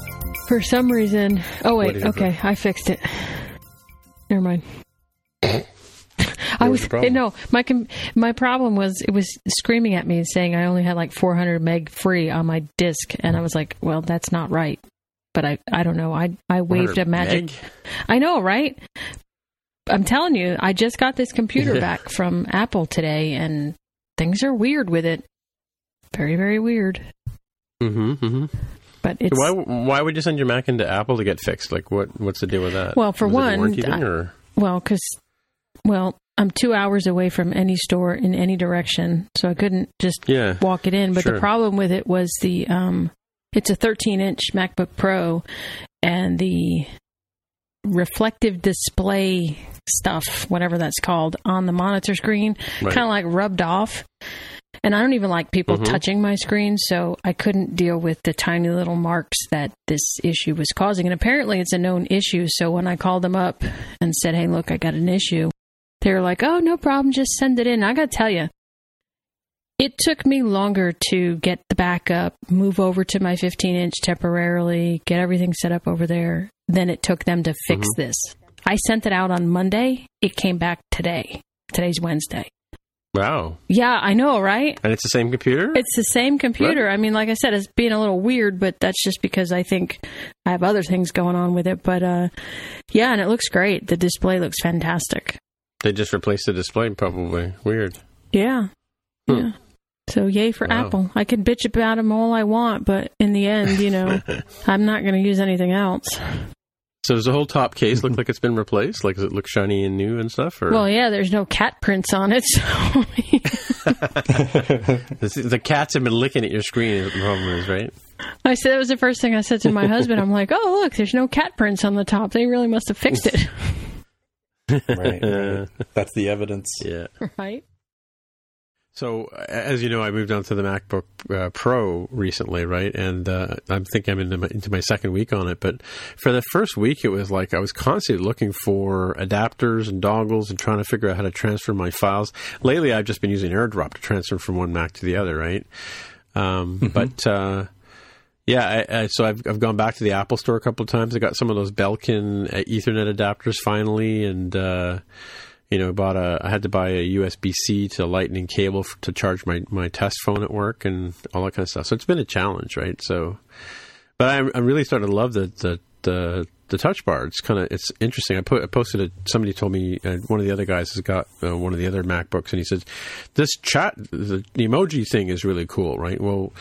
For some reason. Oh wait. Okay, I fixed it. Never mind. I was no my my problem was it was screaming at me saying I only had like 400 meg free on my disk and I was like well that's not right but I I don't know I I waved a magic meg? I know right I'm telling you I just got this computer back from Apple today and things are weird with it very, very weird. Mm-hmm. mm-hmm. But it's why why would you send your Mac into Apple to get fixed? Like what what's the deal with that? Well, for Was one, thing, I, well, because well, I'm two hours away from any store in any direction, so I couldn't just yeah, walk it in. But sure. the problem with it was the um, it's a 13 inch MacBook Pro, and the reflective display stuff, whatever that's called, on the monitor screen, right. kind of like rubbed off. And I don't even like people mm-hmm. touching my screen, so I couldn't deal with the tiny little marks that this issue was causing. And apparently it's a known issue, so when I called them up and said, hey, look, I got an issue, they were like, oh, no problem, just send it in. I got to tell you, it took me longer to get the backup, move over to my 15 inch temporarily, get everything set up over there than it took them to fix mm-hmm. this. I sent it out on Monday. It came back today. Today's Wednesday. Wow. Yeah, I know, right? And it's the same computer? It's the same computer. I mean, like I said, it's being a little weird, but that's just because I think I have other things going on with it. But uh, yeah, and it looks great. The display looks fantastic. They just replaced the display, probably. Weird. Yeah. Hmm. Yeah. So yay for wow. Apple. I can bitch about them all I want, but in the end, you know, I'm not going to use anything else. So does the whole top case look like it's been replaced? Like does it look shiny and new and stuff? Or? Well, yeah, there's no cat prints on it. So the cats have been licking at your screen. The problem is, right? I said that was the first thing I said to my husband. I'm like, oh look, there's no cat prints on the top. They really must have fixed it. right, right. That's the evidence. Yeah. Right. So, as you know, I moved on to the MacBook uh, Pro recently, right? And uh, I think I'm into my, into my second week on it. But for the first week, it was like I was constantly looking for adapters and dongles and trying to figure out how to transfer my files. Lately, I've just been using AirDrop to transfer from one Mac to the other, right? Um, mm-hmm. But uh, yeah, I, I, so I've I've gone back to the Apple Store a couple of times. I got some of those Belkin uh, Ethernet adapters finally, and uh, you know, bought a. I had to buy a USB C to lightning cable to charge my my test phone at work and all that kind of stuff. So it's been a challenge, right? So, but I'm I'm really starting to love the the the, the touch bar. It's kind of it's interesting. I put I posted it. Somebody told me uh, one of the other guys has got uh, one of the other MacBooks, and he says this chat the, the emoji thing is really cool, right? Well,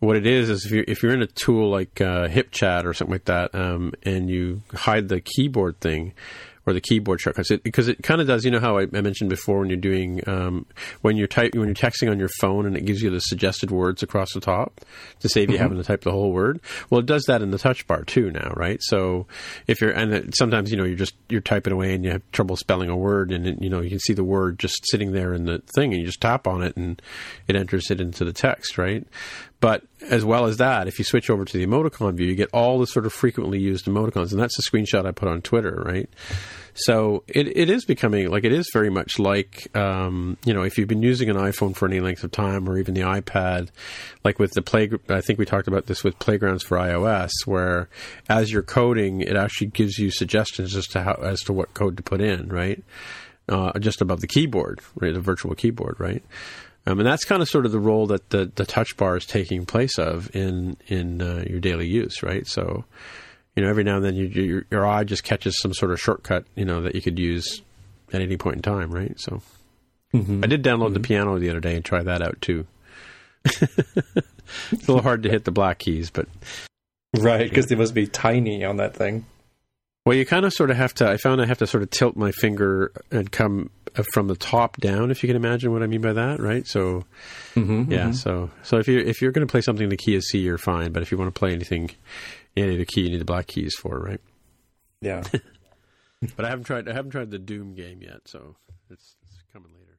what it is is if you're if you're in a tool like uh, HipChat or something like that, um, and you hide the keyboard thing or the keyboard shortcuts it, because it kind of does. You know how I, I mentioned before when you're doing um, when you're type when you're texting on your phone and it gives you the suggested words across the top to save you Mm-hmm. having to type the whole word. Well, it does that in the touch bar too now, right? So if you're and it, sometimes you know you're just you're typing away and you have trouble spelling a word and it, you know you can see the word just sitting there in the thing and you just tap on it and it enters it into the text, right? But as well as that, if you switch over to the emoticon view, you get all the sort of frequently used emoticons, and that's a screenshot I put on Twitter, right? So it, it is becoming like it is very much like um, you know if you've been using an iPhone for any length of time or even the iPad, like with the play. I think we talked about this with playgrounds for iOS, where as you're coding, it actually gives you suggestions as to how as to what code to put in, right? Uh, just above the keyboard, right? The virtual keyboard, right? Um, and that's kind of sort of the role that the, the touch bar is taking place of in in uh, your daily use, right? So, you know, every now and then you, your, your eye just catches some sort of shortcut, you know, that you could use at any point in time, right? So, I did download the piano the other day and try that out too. it's a little hard to hit the black keys, but Right, because they must be tiny on that thing. Well, you kind of sort of have to. I found I have to sort of tilt my finger and come uh, from the top down, if you can imagine what I mean by that, right? So, Mm-hmm, yeah. So, so if you if you're going to play something, the key is C, you're fine. But if you want to play anything, any of the key, you need the black keys for, right? Yeah. But I haven't tried. I haven't tried the Doom game yet, so it's, it's coming later.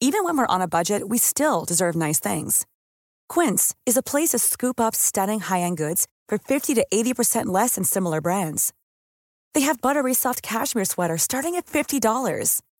Even when we're on a budget, we still deserve nice things. Quince is a place to scoop up stunning high-end goods for 50 to 80% less than similar brands. They have buttery soft cashmere sweaters starting at $50,